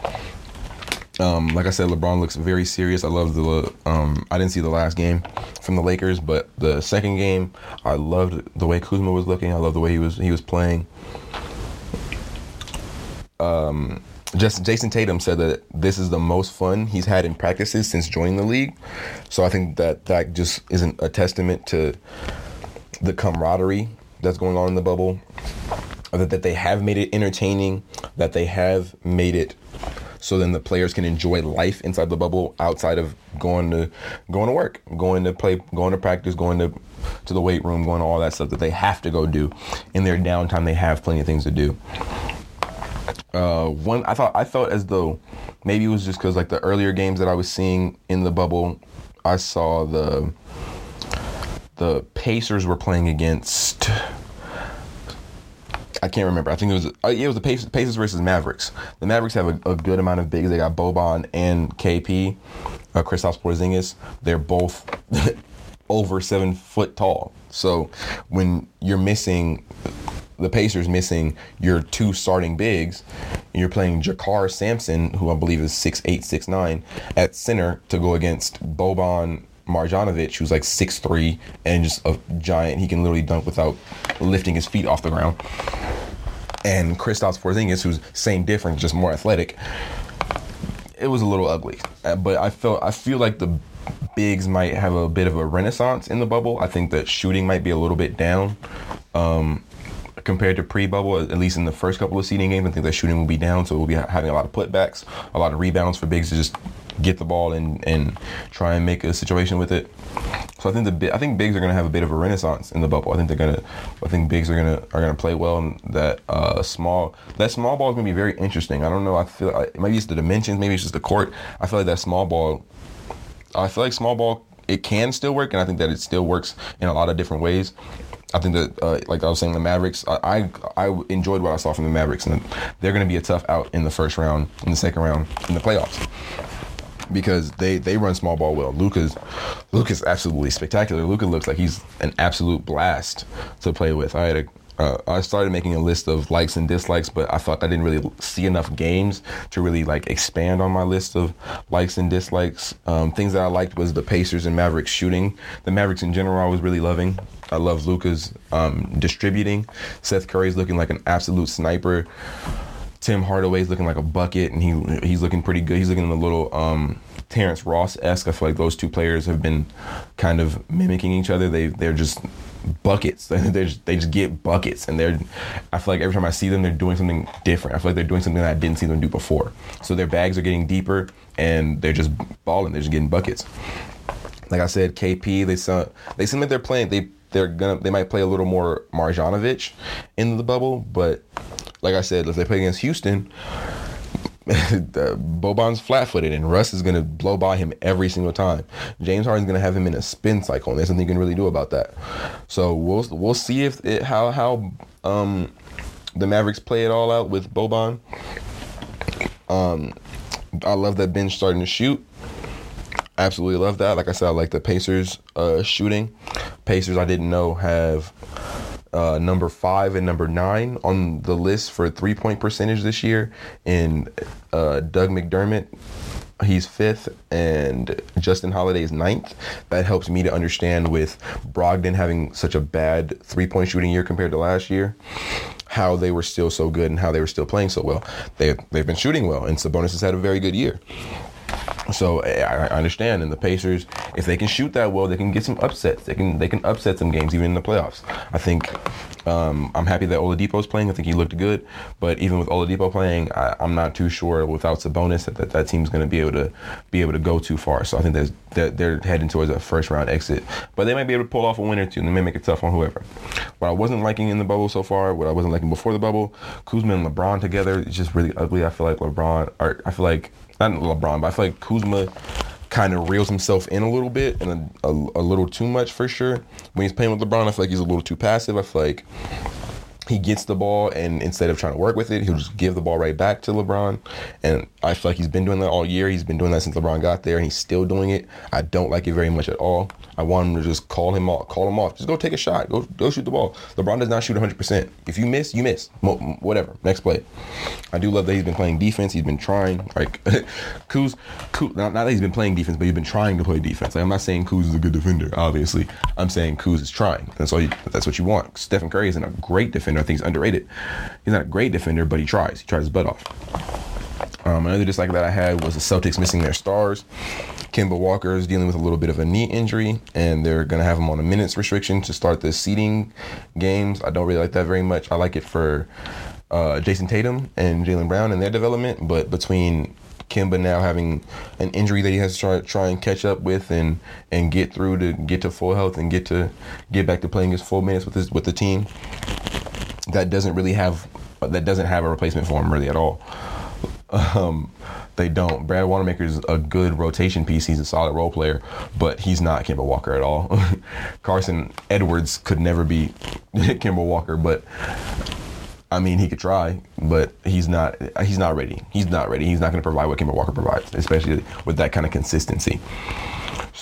Um, like I said, LeBron looks very serious. I love the. Um, I didn't see the last game from the Lakers, but the second game, I loved the way Kuzma was looking. I love the way he was he was playing. Um, just Jayson Tatum said that this is the most fun he's had in practices since joining the league. So I think that that just isn't a testament to the camaraderie that's going on in the bubble that, that they have made it entertaining, that they have made it so then the players can enjoy life inside the bubble outside of going to going to work, going to play, going to practice, going to to the weight room, going to all that stuff that they have to go do in their downtime. They have plenty of things to do. Uh, one, I thought I felt as though maybe it was just because like the earlier games that I was seeing in the bubble, I saw the the Pacers were playing against I can't remember. I think it was uh, it was the Pacers, Pacers versus Mavericks. The Mavericks have a, a, good amount of bigs. They got Boban and KP, uh, Kristaps Porzingis. They're both over seven foot tall. So when you're missing the Pacers missing your two starting bigs, and you're playing JaKarr Sampson, who I believe is six eight, six nine, at center to go against Boban Marjanovic, who's like six three and just a giant. He can literally dunk without lifting his feet off the ground. and Kristaps Porzingis, who's same difference, just more athletic. It was a little ugly, Uh, but I felt I feel like the bigs might have a bit of a renaissance in the bubble. I think that shooting might be a little bit down um, compared to pre-bubble. At least in the first couple of seeding games, I think that shooting will be down, so we'll be having a lot of putbacks, a lot of rebounds for bigs to just get the ball and, and try and make a situation with it. So I think the I think bigs are gonna have a bit of a renaissance in the bubble. I think they're gonna I think bigs are gonna are gonna play well. And that uh, small that small ball is gonna be very interesting. I don't know. I feel like, maybe it's the dimensions. Maybe it's just the court. I feel like that small ball. I feel like small ball it can still work, and I think that it still works in a lot of different ways. I think that, uh, like I was saying, the Mavericks. I, I I enjoyed what I saw from the Mavericks, and they're going to be a tough out in the first round, in the second round, in the playoffs because they they run small ball well. Luka's Luka's absolutely spectacular. Luka looks like he's an absolute blast to play with. I had a uh, I started making a list of likes and dislikes, but I thought I didn't really see enough games to really like expand on my list of likes and dislikes. Um, things that I liked was the Pacers and Mavericks shooting. The Mavericks in general, I was really loving. I love Luka's um, distributing. Seth Curry's looking like an absolute sniper. Tim Hardaway's looking like a bucket, and he he's looking pretty good. He's looking in a little um, Terrence Ross esque. I feel like those two players have been kind of mimicking each other. They they're just buckets. They just, they just get buckets, and they're. I feel like every time I see them, they're doing something different. I feel like they're doing something that I didn't see them do before. So their bags are getting deeper, and they're just balling. They're just getting buckets. Like I said, KP. They saw, they seem like they're playing. They they're gonna they might play a little more Marjanovic in the bubble, but like I said, if they play against Houston, Boban's flat-footed, and Russ is going to blow by him every single time. James Harden's going to have him in a spin cycle, and there's nothing you can really do about that. So we'll we'll see if it, how how um, the Mavericks play it all out with Boban. Um, I love that bench starting to shoot. Absolutely love that. Like I said, I like the Pacers uh, shooting. Pacers, I didn't know have uh, number five and number nine on the list for three point percentage this year. And uh, Doug McDermott, he's fifth, and Justin Holiday is ninth. That helps me to understand with Brogdon having such a bad three point shooting year compared to last year. How they were still so good and how they were still playing so well. They they've been shooting well, and Sabonis has had a very good year. So I, I understand, and the Pacers, if they can shoot that well, they can get some upsets. They can they can upset some games even in the playoffs. I think um, I'm happy that Oladipo's playing. I think he looked good, but even with Oladipo playing, I, I'm not too sure without Sabonis that that, that team's going to be able to be able to go too far. So I think that they're heading towards a first round exit, but they might be able to pull off a win or two, and they may make it tough on whoever. What I wasn't liking in the bubble so far, what I wasn't liking before the bubble, Kuzma and LeBron together, is just really ugly. I feel like LeBron, or I feel like not LeBron, but I feel like Kuzma kind of reels himself in a little bit and a, a, a, little too much for sure. When he's playing with LeBron, I feel like he's a little too passive. I feel like he gets the ball and instead of trying to work with it, he'll just give the ball right back to LeBron. And I feel like he's been doing that all year. He's been doing that since LeBron got there, and he's still doing it. I don't like it very much at all. I want him to just call him off. Call him off. Just go take a shot. Go go shoot the ball. LeBron does not shoot 100%. If you miss, you miss. Whatever. Next play. I do love that he's been playing defense. He's been trying. Like Kuz, Kuz not, not that he's been playing defense, but he's been trying to play defense. Like I'm not saying Kuz is a good defender. Obviously, I'm saying Kuz is trying. That's all. You, that's what you want. Stephen Curry isn't a great defender. I think he's underrated. He's not a great defender, but he tries. He tries his butt off. Um, another dislike that I had was the Celtics missing their stars. Kemba Walker is dealing with a little bit of a knee injury, and they're going to have him on a minutes restriction to start the seeding games. I don't really like that very much. I like it for uh, Jayson Tatum and Jaylen Brown in their development, but between Kemba now having an injury that he has to try, try and catch up with and and get through to get to full health and get to get back to playing his full minutes with his with the team that doesn't really have that doesn't have a replacement for him really at all. Um, they don't. Brad Wanamaker is a good rotation piece. He's a solid role player, but he's not Kemba Walker at all. Carson Edwards could never be Kemba Walker, but I mean, he could try, but he's not. He's not ready. He's not ready. He's not going to provide what Kemba Walker provides, especially with that kind of consistency.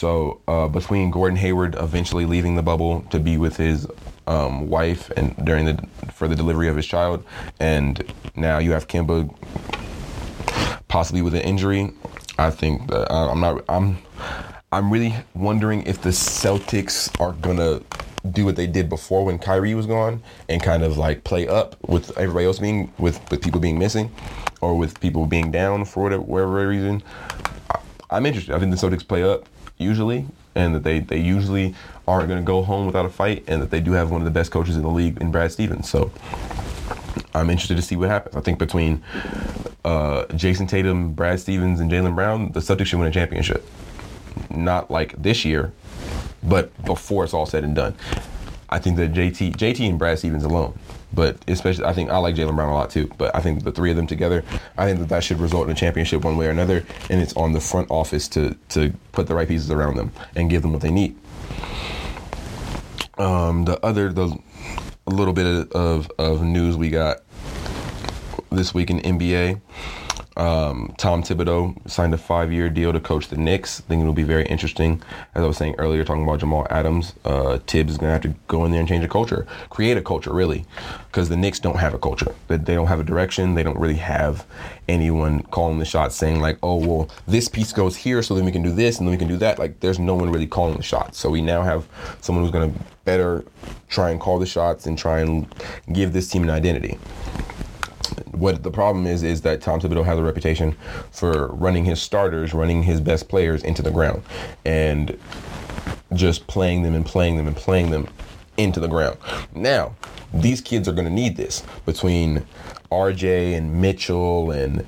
So uh, between Gordon Hayward eventually leaving the bubble to be with his um, wife and during the for the delivery of his child, and now you have Kemba possibly with an injury. I think that uh, I'm not. I'm. I'm really wondering if the Celtics are gonna do what they did before when Kyrie was gone and kind of like play up with everybody else being with with people being missing or with people being down for whatever, whatever reason. I, I'm interested. I think the Celtics play up usually, and that they they usually aren't going to go home without a fight, and that they do have one of the best coaches in the league in Brad Stevens. So I'm interested to see what happens. I think between uh, Jayson Tatum, Brad Stevens, and Jaylen Brown, the Celtics should win a championship. Not like this year, but before it's all said and done. I think that JT, JT and Brad Stevens alone, but especially I think I like Jaylen Brown a lot too. But I think the three of them together, I think that that should result in a championship one way or another, and it's on the front office to to put the right pieces around them and give them what they need. Um, the other the little bit of of news we got this week in NBA. Um, Tom Thibodeau signed a five-year deal to coach the Knicks. I think it'll be very interesting. As I was saying earlier, talking about Jamal Adams, uh, Thibs is going to have to go in there and change a culture, create a culture, really, because the Knicks don't have a culture. They don't have a direction. They don't really have anyone calling the shots, saying like, "Oh, well, this piece goes here, so then we can do this, and then we can do that." Like, there's no one really calling the shots. So we now have someone who's going to better try and call the shots and try and give this team an identity what the problem is is that Tom Thibodeau has a reputation for running his starters, running his best players into the ground, and just playing them and playing them and playing them into the ground. Now, these kids are going to need this between RJ and Mitchell and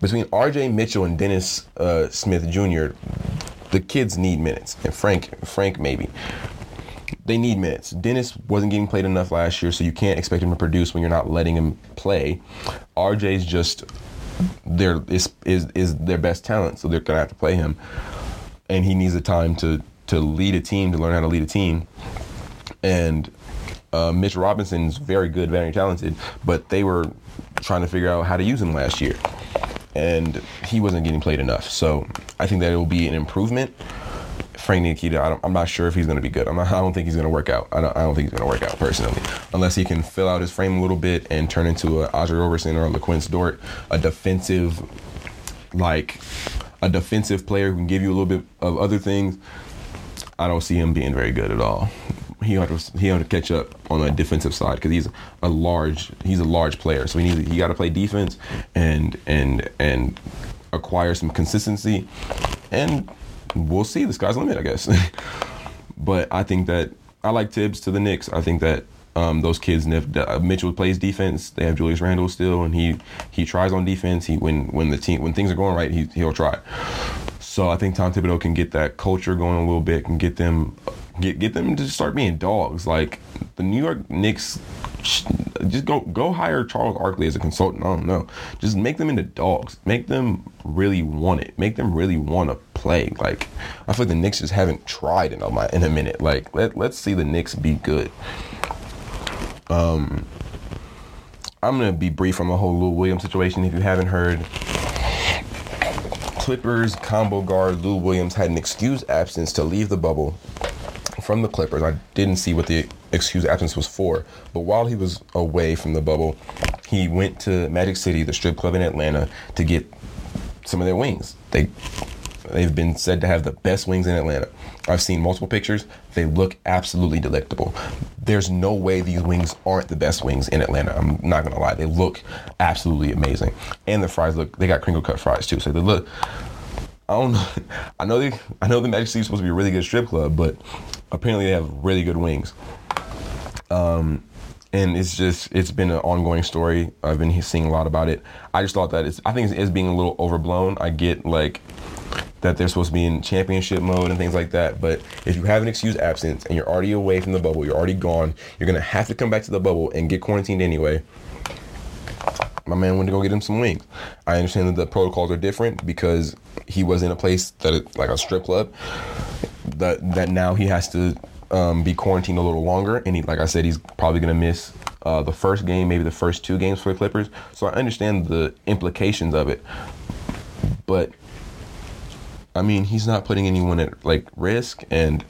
between RJ Mitchell and Dennis uh, Smith Jr. The kids need minutes, and Frank Frank maybe they need minutes. Dennis wasn't getting played enough last year, so you can't expect him to produce when you're not letting him play. RJ's just their is is is their best talent, so they're gonna have to play him, and he needs the time to to lead a team to learn how to lead a team. And uh, Mitch Robinson's very good, very talented, but they were trying to figure out how to use him last year, and he wasn't getting played enough. So I think that it will be an improvement. Frank Ntilikina, I am not sure if he's going to be good. Not, i don't think he's going to work out. I don't, I don't think he's going to work out personally, unless he can fill out his frame a little bit and turn into a Andre Roberson or a Luguentz Dort, a defensive, like a defensive player who can give you a little bit of other things. I don't see him being very good at all. He had to he to catch up on the defensive side because he's a large he's a large player, so he needs he got to play defense and and and acquire some consistency and we'll see. The sky's the limit, I guess. but I think that I like Thibs to the Knicks. I think that um, those kids, uh, Mitchell plays defense. They have Julius Randle still, and he he tries on defense. He when when the team when things are going right, he he'll try. So I think Tom Thibodeau can get that culture going a little bit, and get them get get them to start being dogs. Like the New York Knicks just go go hire Charles Oakley as a consultant. I don't know. Just make them into dogs. Make them really want it. Make them really want to play. Like I feel like the Knicks just haven't tried in a in a minute. Like let let's see the Knicks be good. Um, I'm gonna be brief on the whole Lou Williams situation. If you haven't heard, Clippers combo guard Lou Williams had an excused absence to leave the bubble from the Clippers. I didn't see what the excused absence was for, but while he was away from the bubble, he went to Magic City, the strip club in Atlanta, to get some of their wings. They they've been said to have the best wings in Atlanta. I've seen multiple pictures. They look absolutely delectable. There's no way these wings aren't the best wings in Atlanta. I'm not gonna lie. They look absolutely amazing. And the fries look they got crinkle cut fries too. So they look I don't know. I know they, I know the Magic City is supposed to be a really good strip club, but apparently they have really good wings. Um, and it's just it's been an ongoing story. I've been seeing a lot about it. I just thought that it's I think it's, it's being a little overblown. I get like that they're supposed to be in championship mode and things like that. But if you have an excused absence and you're already away from the bubble, you're already gone, you're gonna have to come back to the bubble and get quarantined anyway my man went to go get him some wings. I understand that the protocols are different because he was in a place that like a strip club that that now he has to um, be quarantined a little longer, and he, like I said, he's probably gonna miss uh, the first game, maybe the first two games for the Clippers. So I understand the implications of it, but I mean, he's not putting anyone at like risk, and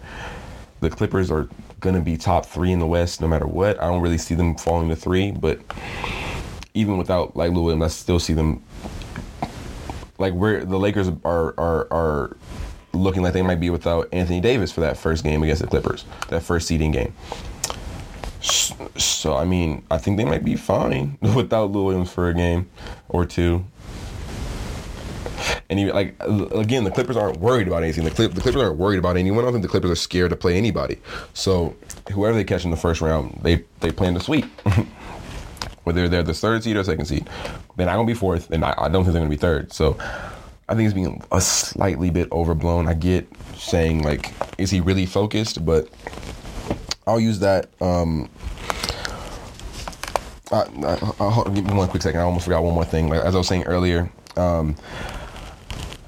the Clippers are gonna be top three in the West no matter what. I don't really see them falling to three, but even without like Lou Williams, I still see them like where the Lakers are are are looking like they might be without Anthony Davis for that first game against the Clippers, that first seeding game. So I mean, I think they might be fine without Lou Williams for a game or two. And even like again, the Clippers aren't worried about anything. The, Clip, the Clippers aren't worried about anyone. I don't think the Clippers are scared to play anybody. So whoever they catch in the first round, they they plan to sweep. Whether they're the third seed or second seed, they're not gonna be fourth, and I, I don't think they're gonna be third. So I think it's being a slightly bit overblown. I get saying like, is he really focused? But I'll use that. Um, I, I, I'll, give me one quick second. I almost forgot one more thing. Like, as I was saying earlier, um,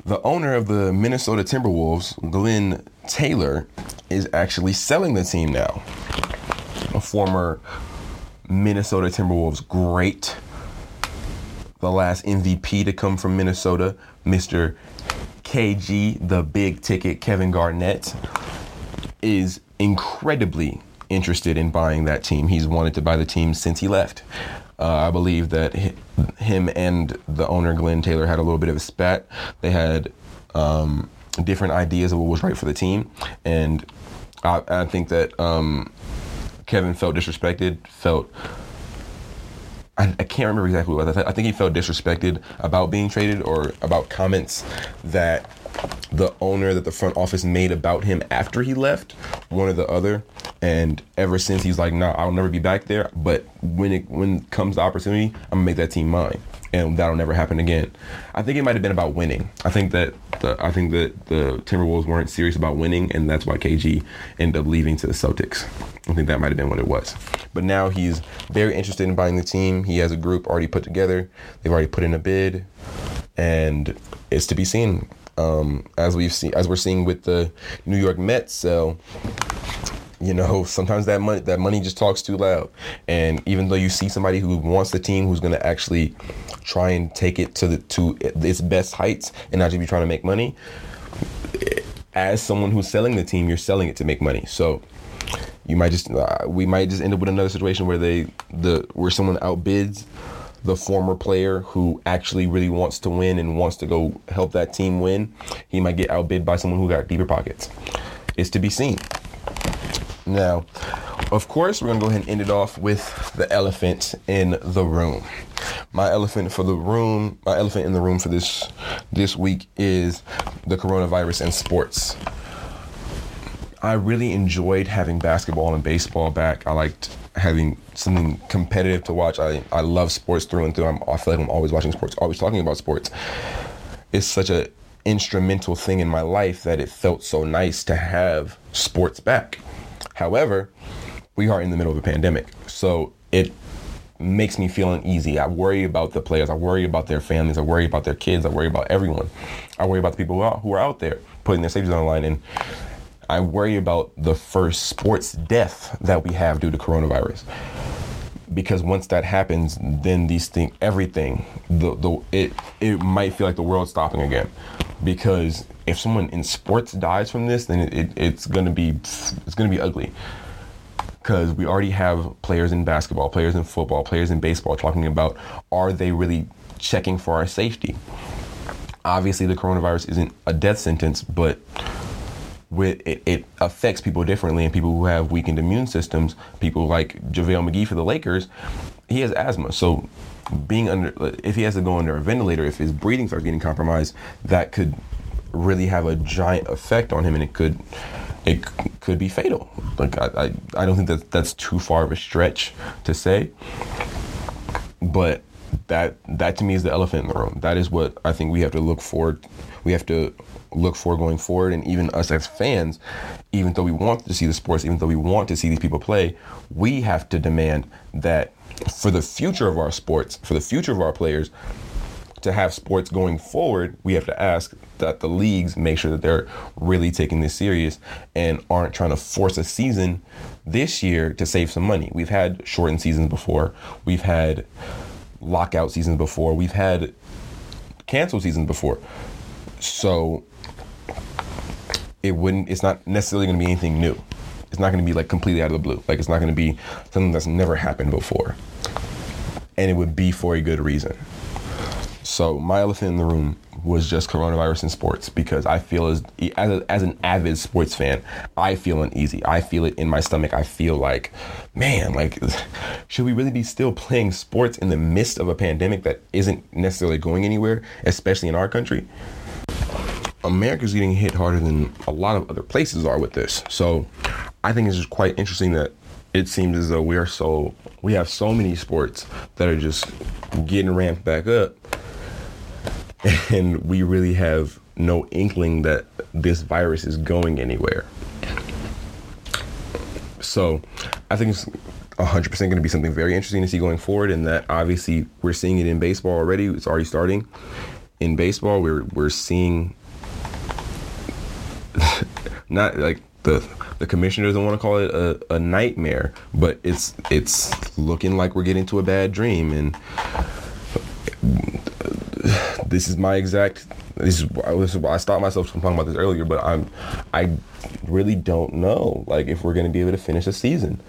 the owner of the Minnesota Timberwolves, Glenn Taylor, is actually selling the team now. A former Minnesota Timberwolves great, the last MVP to come from Minnesota, Mr. KG, the big ticket Kevin Garnett, is incredibly interested in buying that team. He's wanted to buy the team since he left. Uh, I believe that him and the owner Glenn Taylor had a little bit of a spat. They had um, different ideas of what was right for the team, and I, I think that um, Kevin felt disrespected, felt I, I, can't remember exactly what. I, I think he felt disrespected about being traded or about comments that the owner that the front office made about him after he left, one or the other. And ever since he's like, nah, I'll never be back there. But when it when it comes the opportunity, I'm gonna make that team mine, and that'll never happen again. I think it might have been about winning. I think that the I think that the Timberwolves weren't serious about winning, and that's why KG ended up leaving to the Celtics. I think that might have been what it was. But now he's very interested in buying the team. He has a group already put together. They've already put in a bid, and it's to be seen. Um, as we've seen, as we're seeing with the New York Mets. So, you know, sometimes that money that money just talks too loud. And even though you see somebody who wants the team, who's going to actually try and take it to the to its best heights, and not just be trying to make money. As someone who's selling the team, you're selling it to make money. So you might just uh, we might just end up with another situation where they the where someone outbids the former player who actually really wants to win and wants to go help that team win. He might get outbid by someone who got deeper pockets. It's to be seen. Now, of course, we're gonna go ahead and end it off with the elephant in the room. My elephant for the room, my elephant in the room for this this week is the coronavirus and sports. I really enjoyed having basketball and baseball back. I liked having something competitive to watch. I, I love sports through and through. I'm, I feel like I'm always watching sports, always talking about sports. It's such a instrumental thing in my life that it felt so nice to have sports back. However, we are in the middle of a pandemic, so it makes me feel uneasy. I worry about the players. I worry about their families. I worry about their kids. I worry about everyone. I worry about the people who are, out there putting their safety on the line and I worry about the first sports death that we have due to coronavirus. Because once that happens, then these things, everything, the the it it might feel like the world's stopping again. Because if someone in sports dies from this, then it, it it's gonna be it's gonna be ugly. Because we already have players in basketball, players in football, players in baseball talking about are they really checking for our safety? Obviously, the coronavirus isn't a death sentence, but with it, it, affects people differently and people who have weakened immune systems people like JaVale McGee for the Lakers he has asthma. So being under if he has to go under a ventilator if his breathing starts getting compromised that could really have a giant effect on him and it could it could be fatal. Like I, I, I don't think that that's too far of a stretch to say but that that to me is the elephant in the room. That is what I think we have to look forward we have to look for going forward. And even us as fans, even though we want to see the sports, even though we want to see these people play, we have to demand that for the future of our sports, for the future of our players, to have sports going forward, we have to ask that the leagues make sure that they're really taking this serious and aren't trying to force a season this year to save some money. We've had shortened seasons before. We've had lockout seasons before. We've had canceled seasons before. So it wouldn't it's not necessarily going to be anything new it's not going to be like completely out of the blue like it's not going to be something that's never happened before and it would be for a good reason So my elephant in the room was just coronavirus in sports because I feel as as, a, as an avid sports fan, I feel uneasy. I feel it in my stomach. I feel like, man, like should we really be still playing sports in the midst of a pandemic that isn't necessarily going anywhere, especially in our country? America's getting hit harder than a lot of other places are with this. So I think it's just quite interesting that it seems as though we are so we have so many sports that are just getting ramped back up and we really have no inkling that this virus is going anywhere. So I think it's 100% going to be something very interesting to see going forward and that obviously we're seeing it in baseball already it's already starting in baseball we're we're seeing not like the the commissioner doesn't want to call it a, a nightmare, but it's it's looking like we're getting to a bad dream. And this is my exact. This is, why I stopped myself from talking about this earlier, but I'm I really don't know like if we're going to be able to finish a season.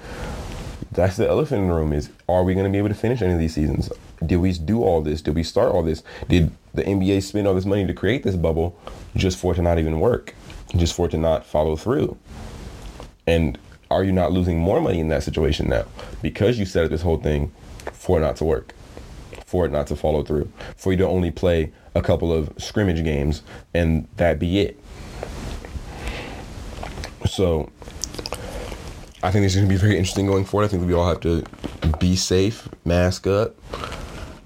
That's the elephant in the room is are we going to be able to finish any of these seasons? Did we do all this? Did we start all this? Did the NBA spend all this money to create this bubble just for it to not even work? Just for it to not follow through? And are you not losing more money in that situation now because you set up this whole thing for it not to work, for it not to follow through, for you to only play a couple of scrimmage games and that be it? So I think this is going to be very interesting going forward. I think we all have to be safe, mask up,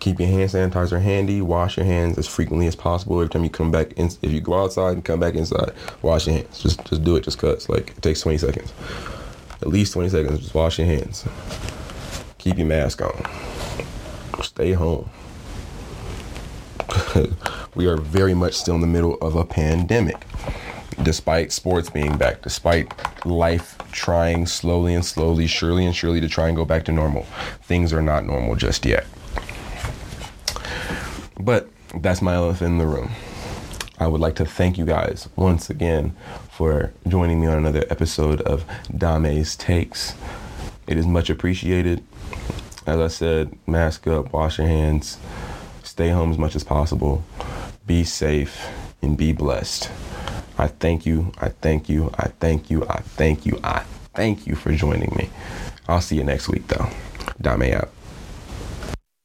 keep your hand sanitizer handy, wash your hands as frequently as possible. Every time you come back, in, if you go outside and come back inside, wash your hands. Just just do it, just cause. Like it takes 20 seconds, at least 20 seconds. Just wash your hands. Keep your mask on. Stay home. we are very much still in the middle of a pandemic. Despite sports being back, despite life trying slowly and slowly, surely and surely to try and go back to normal, things are not normal just yet. But that's my elephant in the room. I would like to thank you guys once again for joining me on another episode of Dame's Takes. It is much appreciated. As I said, mask up, wash your hands, stay home as much as possible, be safe, and be blessed. I thank you, I thank you, I thank you, I thank you, I thank you for joining me. I'll see you next week though. Dame out.